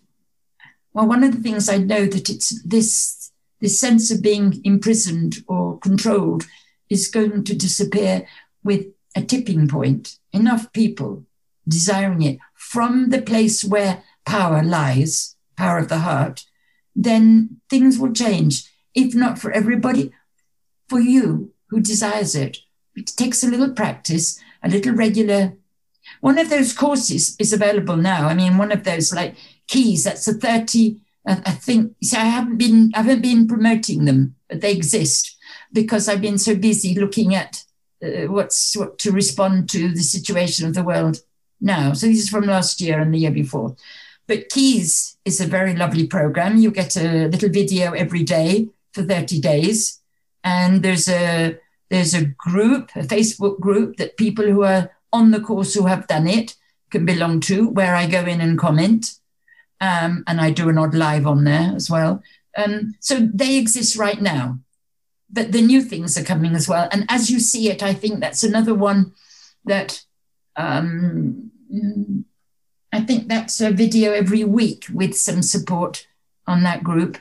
well, one of the things I know that it's this, this sense of being imprisoned or controlled is going to disappear with a tipping point. Enough people desiring it from the place where power lies power of the heart, then things will change. If not for everybody, for you who desires it. It takes a little practice, a little regular. One of those courses is available now. I mean, one of those like keys, that's a 30, I think, see, I haven't been, I haven't been promoting them, but they exist because I've been so busy looking at uh, what's what to respond to the situation of the world now. So this is from last year and the year before. But Keys is a very lovely program. You get a little video every day for 30 days. And there's a there's a group, a Facebook group that people who are on the course who have done it can belong to, where I go in and comment. Um, and I do an odd live on there as well. Um, so they exist right now. But the new things are coming as well. And as you see it, I think that's another one that um, I think that's a video every week with some support on that group.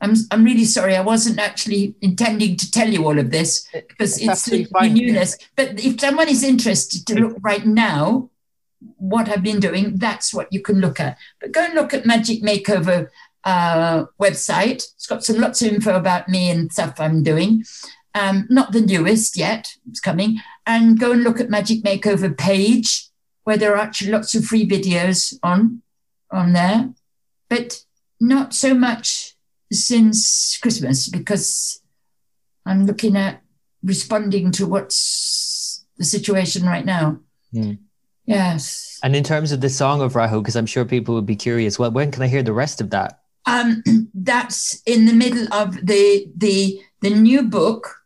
I'm, I'm really sorry. I wasn't actually intending to tell you all of this because it's, it's the newness. But if someone is interested to look right now, what I've been doing, that's what you can look at. But go and look at Magic Makeover uh, website. It's got some lots of info about me and stuff I'm doing. Um, not the newest yet, it's coming. And go and look at Magic Makeover page where there are actually lots of free videos on on there, but not so much since Christmas because I'm looking at responding to what's the situation right now. Mm. Yes. And in terms of the song of Rahu, because I'm sure people would be curious, well, when can I hear the rest of that? Um, *clears throat* that's in the middle of the the the new book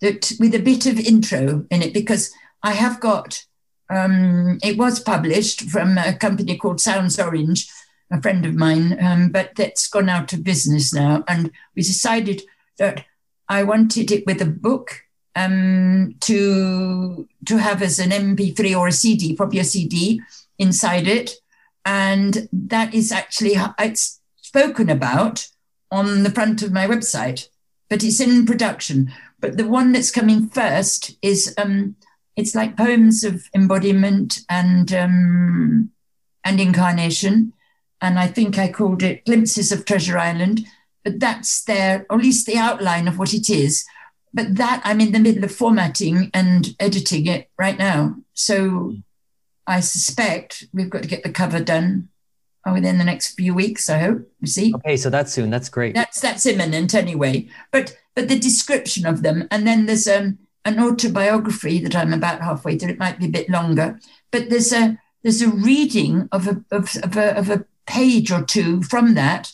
that with a bit of intro in it because I have got um, it was published from a company called Sounds Orange, a friend of mine, um, but that's gone out of business now. And we decided that I wanted it with a book um, to to have as an MP3 or a CD, probably a CD inside it, and that is actually it's spoken about on the front of my website, but it's in production. But the one that's coming first is um, it's like poems of embodiment and um, and incarnation. And I think I called it Glimpses of Treasure Island. But that's there, or at least the outline of what it is. But that I'm in the middle of formatting and editing it right now. So I suspect we've got to get the cover done within the next few weeks. I hope. You see. Okay, so that's soon. That's great. That's that's imminent anyway. But but the description of them, and then there's um an autobiography that I'm about halfway through. It might be a bit longer, but there's a there's a reading of a of, of a, of a page or two from that.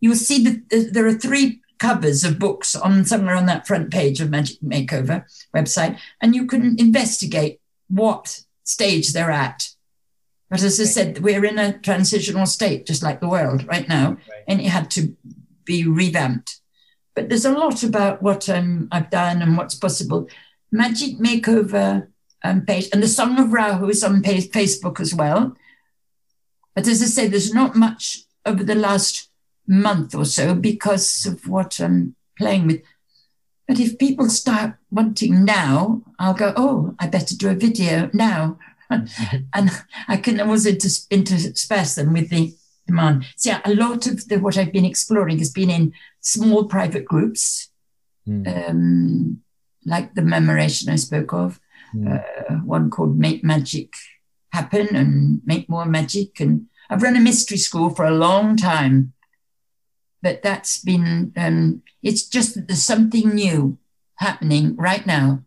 You'll see that there are three covers of books on somewhere on that front page of Magic Makeover website, and you can investigate what stage they're at. But as I said, we're in a transitional state, just like the world right now, right. and it had to be revamped. But there's a lot about what um, I've done and what's possible. Magic Makeover um, page, and the Song of Rahu is on page, Facebook as well. But as I say, there's not much over the last month or so because of what I'm playing with. But if people start wanting now, I'll go, oh, I better do a video now. *laughs* and I can always inter- intersperse them with the demand. So yeah, a lot of the, what I've been exploring has been in small private groups, mm. um, like the murmuration I spoke of, mm. uh, one called Make Magic Happen and Make More Magic. And I've run a mystery school for a long time, but that's been, um, it's just that there's something new happening right now.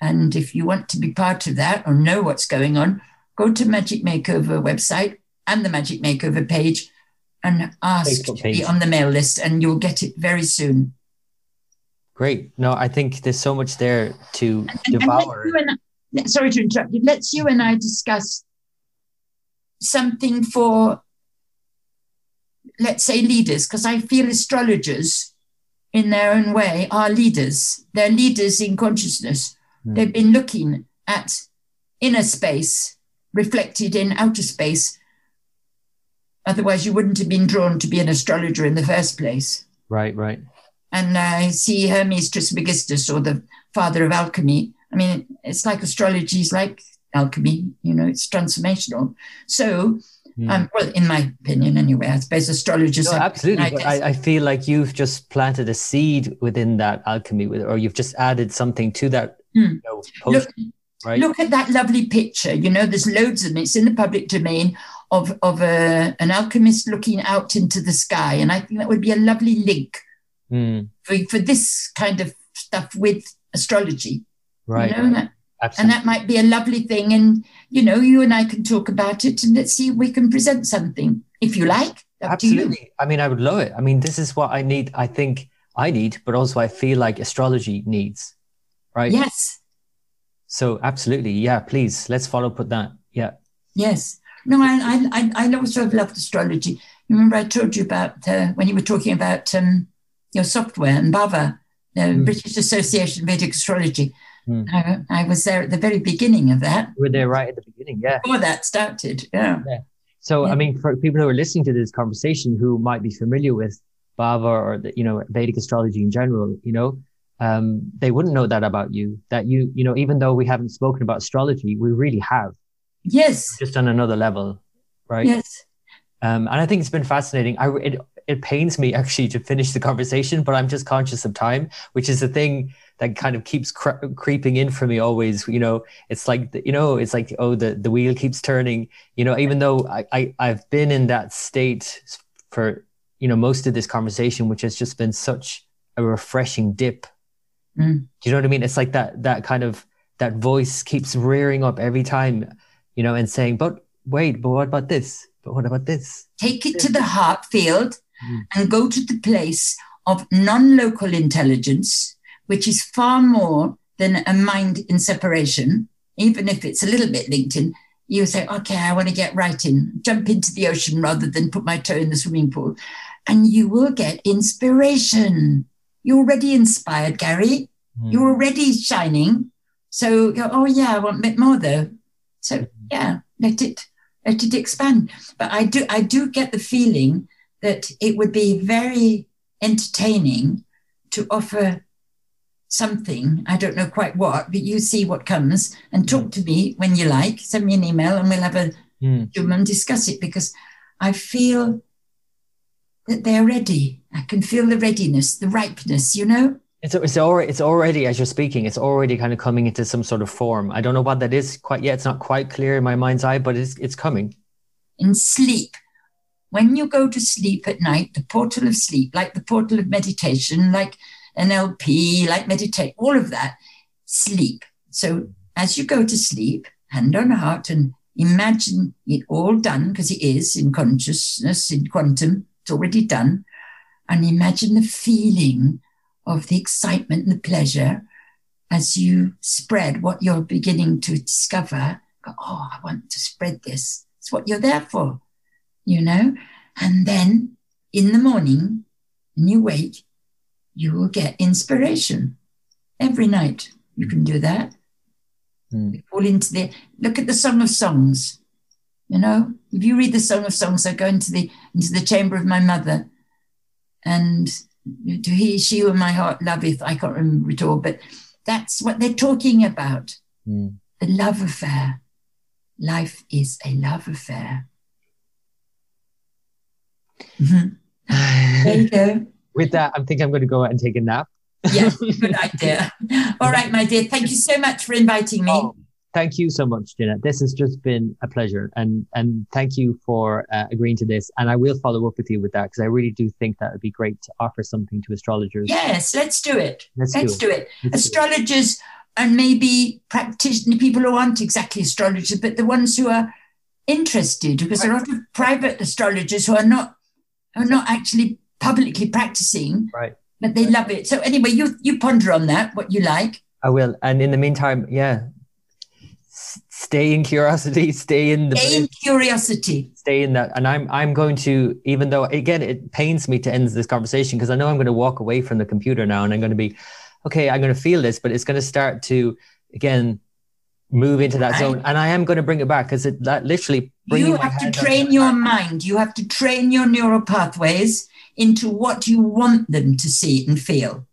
And if you want to be part of that or know what's going on, go to Magic Makeover website and the Magic Makeover page and ask to be on the mail list, and you'll get it very soon. Great. No, I think there's so much there to and, devour. And I, sorry to interrupt you. Let's you and I discuss something for, let's say, leaders, because I feel astrologers, in their own way, are leaders. They're leaders in consciousness. Mm. They've been looking at inner space reflected in outer space Otherwise, you wouldn't have been drawn to be an astrologer in the first place. Right, right. And I see Hermes Trismegistus, or the father of alchemy. I mean, it's like astrology is like alchemy, you know, it's transformational. So, mm. um, well, in my opinion, anyway, I suppose astrologers. No, absolutely. I, I, feel like you've just planted a seed within that alchemy, or you've just added something to that. Mm. You know, post, look, right? look at that lovely picture. You know, there's loads of them. It's in the public domain of, of a, an alchemist looking out into the sky. And I think that would be a lovely link mm. for, for this kind of stuff with astrology. Right. You know, Absolutely. And that might be a lovely thing. And, you know, you and I can talk about it and let's see if we can present something, if you like. Absolutely. I mean, I would love it. I mean, this is what I need. I think I need, but also I feel like astrology needs. Right. Yes. So absolutely. Yeah, please. Let's follow up with that. Yeah. Yes. No, I, I, I also have loved astrology. Remember I told you about uh, when you were talking about um, your software and BAVA, the mm. British Association of Vedic Astrology. Mm. I, I, was there at the very beginning of that. You were there right at the beginning, yeah. Before that started, yeah. yeah. So, yeah. I mean, for people who are listening to this conversation who might be familiar with Bava or the, you know Vedic astrology in general, you know, um, they wouldn't know that about you. That you, you know, even though we haven't spoken about astrology, we really have. Yes. Just on another level, right? Yes. Um, and I think it's been fascinating. I it, it pains me actually to finish the conversation, but I'm just conscious of time, which is the thing that kind of keeps cre- creeping in for me always. You know, it's like the, you know, it's like oh, the the wheel keeps turning. You know, even though I, I I've been in that state for you know most of this conversation, which has just been such a refreshing dip. Mm. Do you know what I mean? It's like that that kind of that voice keeps rearing up every time you know, and saying, but wait, but what about this? But what about this? Take it to the heart field mm. and go to the place of non local intelligence, which is far more than a mind in separation, even if it's a little bit linked in. You say, okay, I want to get right in, jump into the ocean rather than put my toe in the swimming pool. And you will get inspiration. You're already inspired, Gary. Mm. You're already shining. So go, oh, yeah, I want a bit more though. So yeah, let it let it expand. But I do I do get the feeling that it would be very entertaining to offer something. I don't know quite what, but you see what comes and talk to me when you like. Send me an email and we'll have a mm. And discuss it because I feel that they're ready. I can feel the readiness, the ripeness, you know? It's it's already it's already as you're speaking, it's already kind of coming into some sort of form. I don't know what that is quite yet. It's not quite clear in my mind's eye, but it's it's coming. In sleep, when you go to sleep at night, the portal of sleep, like the portal of meditation, like NLP, like meditate, all of that, sleep. So as you go to sleep, hand on heart, and imagine it all done because it is in consciousness, in quantum, it's already done, and imagine the feeling of the excitement and the pleasure as you spread what you're beginning to discover. Go, oh, I want to spread this. It's what you're there for, you know? And then in the morning, when you wake, you will get inspiration. Every night you can do that. Mm. Fall into the look at the Song of Songs. You know, if you read the Song of Songs, I go into the into the chamber of my mother, and to he, she, who my heart loveth, I can't remember it all, but that's what they're talking about. Mm. The love affair. life is a love affair. Mm-hmm. *laughs* there you go. With that, I'm thinking I'm going to go out and take a nap. yes, good *laughs* idea. All right, my dear. Thank you so much for inviting me. Oh, thank you so much, Jeanette. This has just been a pleasure, and and thank you for uh, agreeing to this. And I will follow up with you with that because I really do think that would be great to offer something to astrologers. Yes, let's do it. Let's, let's do, it. do it. Let's astrologers do it. and maybe practitioners, people who aren't exactly astrologers, but the ones who are interested, because there are a lot of private astrologers who are not who are not actually publicly practicing. Right but they love it. So anyway, you you ponder on that, what you like. I will. And in the meantime, yeah, stay in curiosity, *laughs* stay in the stay in curiosity, stay in that. And I'm I'm going to, even though again it pains me to end this conversation because I know I'm going to walk away from the computer now and I'm going to be, okay, I'm going to feel this, but it's going to start to again move into that right. zone and i am going to bring it back because it that literally you have to train your mind you have to train your neural pathways into what you want them to see and feel.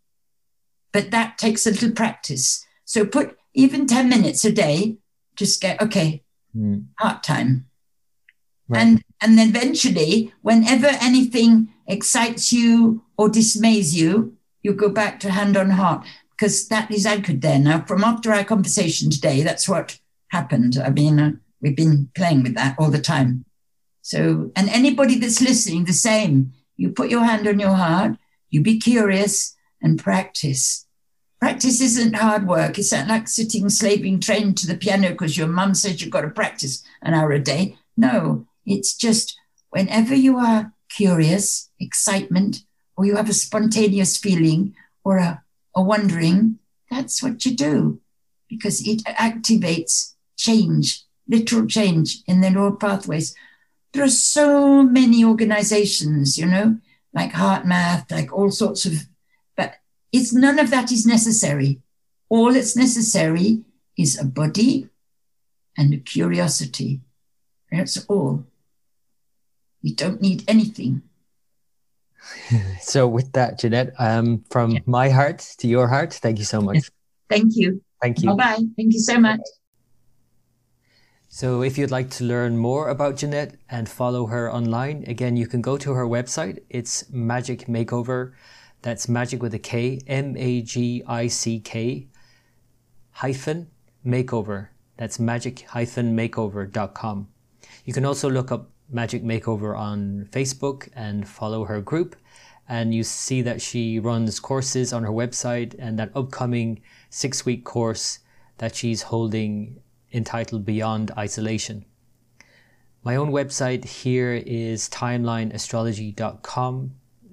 But that takes a little practice. So put even 10 minutes a day, just get, okay, mm. heart time. Right. And, and eventually, whenever anything excites you or dismays you, you go back to hand on heart because that is anchored there. Now, from after our conversation today, that's what happened. I mean, uh, we've been playing with that all the time. So, and anybody that's listening, the same. You put your hand on your heart, you be curious and practice. Practice isn't hard work. It's not like sitting, slaving, trained to the piano because your mum says you've got to practice an hour a day. No, it's just whenever you are curious, excitement, or you have a spontaneous feeling or a, a wondering, that's what you do because it activates change, literal change in the neural pathways there are so many organizations, you know, like HeartMath, like all sorts of, but it's none of that is necessary. All that's necessary is a body and a curiosity. That's all. You don't need anything. *laughs* so with that, Jeanette, um, from yeah. my heart to your heart, thank you so much. Thank you. Thank you. Bye bye. Thank you so much. So if you'd like to learn more about Jeanette and follow her online, again, you can go to her website. It's Magick Makeover. That's magic with a K, M A G I C K hyphen makeover. That's magic hyphen makeover.com. You can also look up Magick Makeover on Facebook and follow her group. And you see that she runs courses on her website and that upcoming six week course that she's holding entitled Beyond Isolation. My own website here is timelineastrology.com.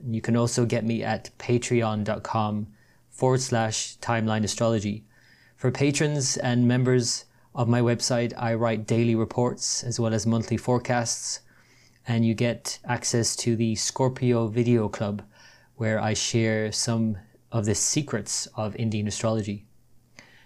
You can also get me at patreon.com forward slash timeline astrology. For patrons and members of my website, I write daily reports as well as monthly forecasts, and you get access to the Scorpio Video Club, where I share some of the secrets of Indian astrology.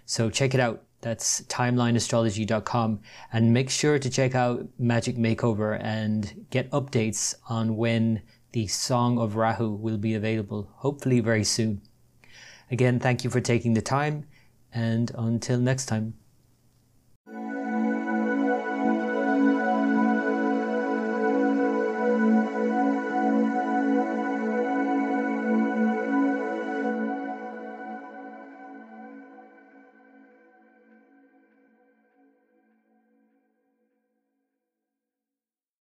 So check it out that's timelineastrology.com. And make sure to check out Magick Makeover and get updates on when the Song of Rahu will be available, hopefully very soon. Again, thank you for taking the time, and until next time.